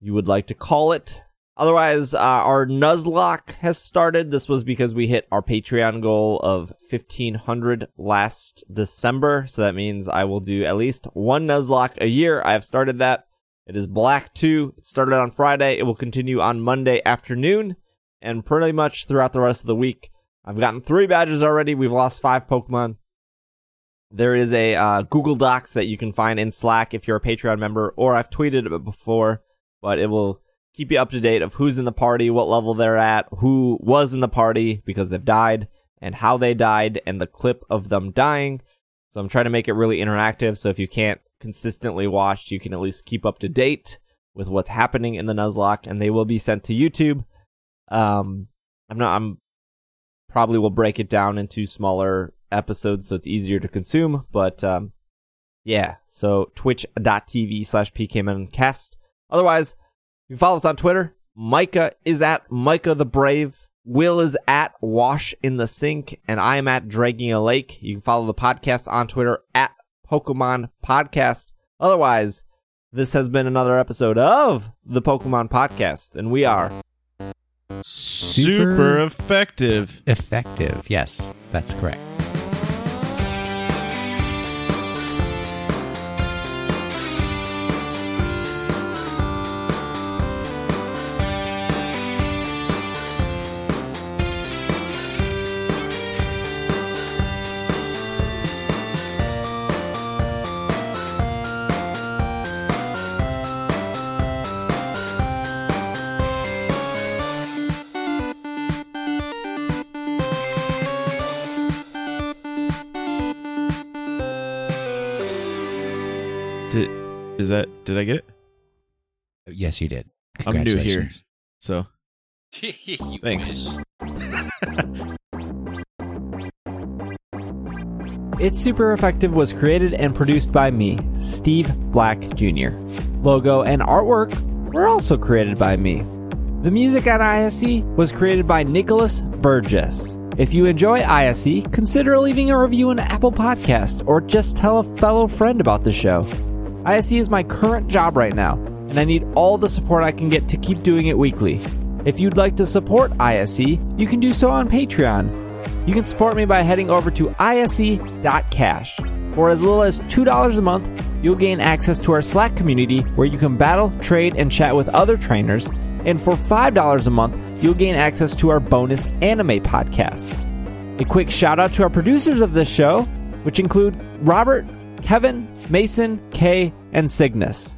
you would like to call it. Otherwise, uh, our Nuzlocke has started. This was because we hit our Patreon goal of 1500 last December. So that means I will do at least one Nuzlocke a year. I have started that. It is Black 2. It started on Friday. It will continue on Monday afternoon and pretty much throughout the rest of the week. I've gotten three badges already. We've lost five Pokemon. There is a uh, Google Docs that you can find in Slack if you're a Patreon member, or I've tweeted it before, but it will keep you up to date of who's in the party, what level they're at, who was in the party because they've died, and how they died, and the clip of them dying. So I'm trying to make it really interactive. So if you can't consistently watch, you can at least keep up to date with what's happening in the Nuzlocke, and they will be sent to YouTube. Um, I'm not. I'm probably will break it down into smaller episodes so it's easier to consume. But um, yeah, so twitch.tv slash pkmncast. Otherwise, you can follow us on Twitter. Micah is at Micah the Brave. Will is at Wash in the Sink, and I am at Dragging a Lake. You can follow the podcast on Twitter at Pokemon Podcast. Otherwise, this has been another episode of the Pokemon Podcast, and we are Super, Super- effective. Effective. Yes, that's correct. Yes, you did. I'm new here. So <laughs> thanks. It's Super Effective was created and produced by me, Steve Black Jr. Logo and artwork were also created by me. The music on ISE was created by Nicholas Burgess. If you enjoy ISE, consider leaving a review on Apple Podcast or just tell a fellow friend about the show. ISE is my current job right now, and I need all the support I can get to keep doing it weekly. If you'd like to support ISE, you can do so on Patreon. You can support me by heading over to ise.cash. For as little as $2 a month, you'll gain access to our Slack community where you can battle, trade, and chat with other trainers. And for $5 a month, you'll gain access to our bonus anime podcast. A quick shout out to our producers of this show, which include Robert, Kevin, Mason, Kay, and Cygnus.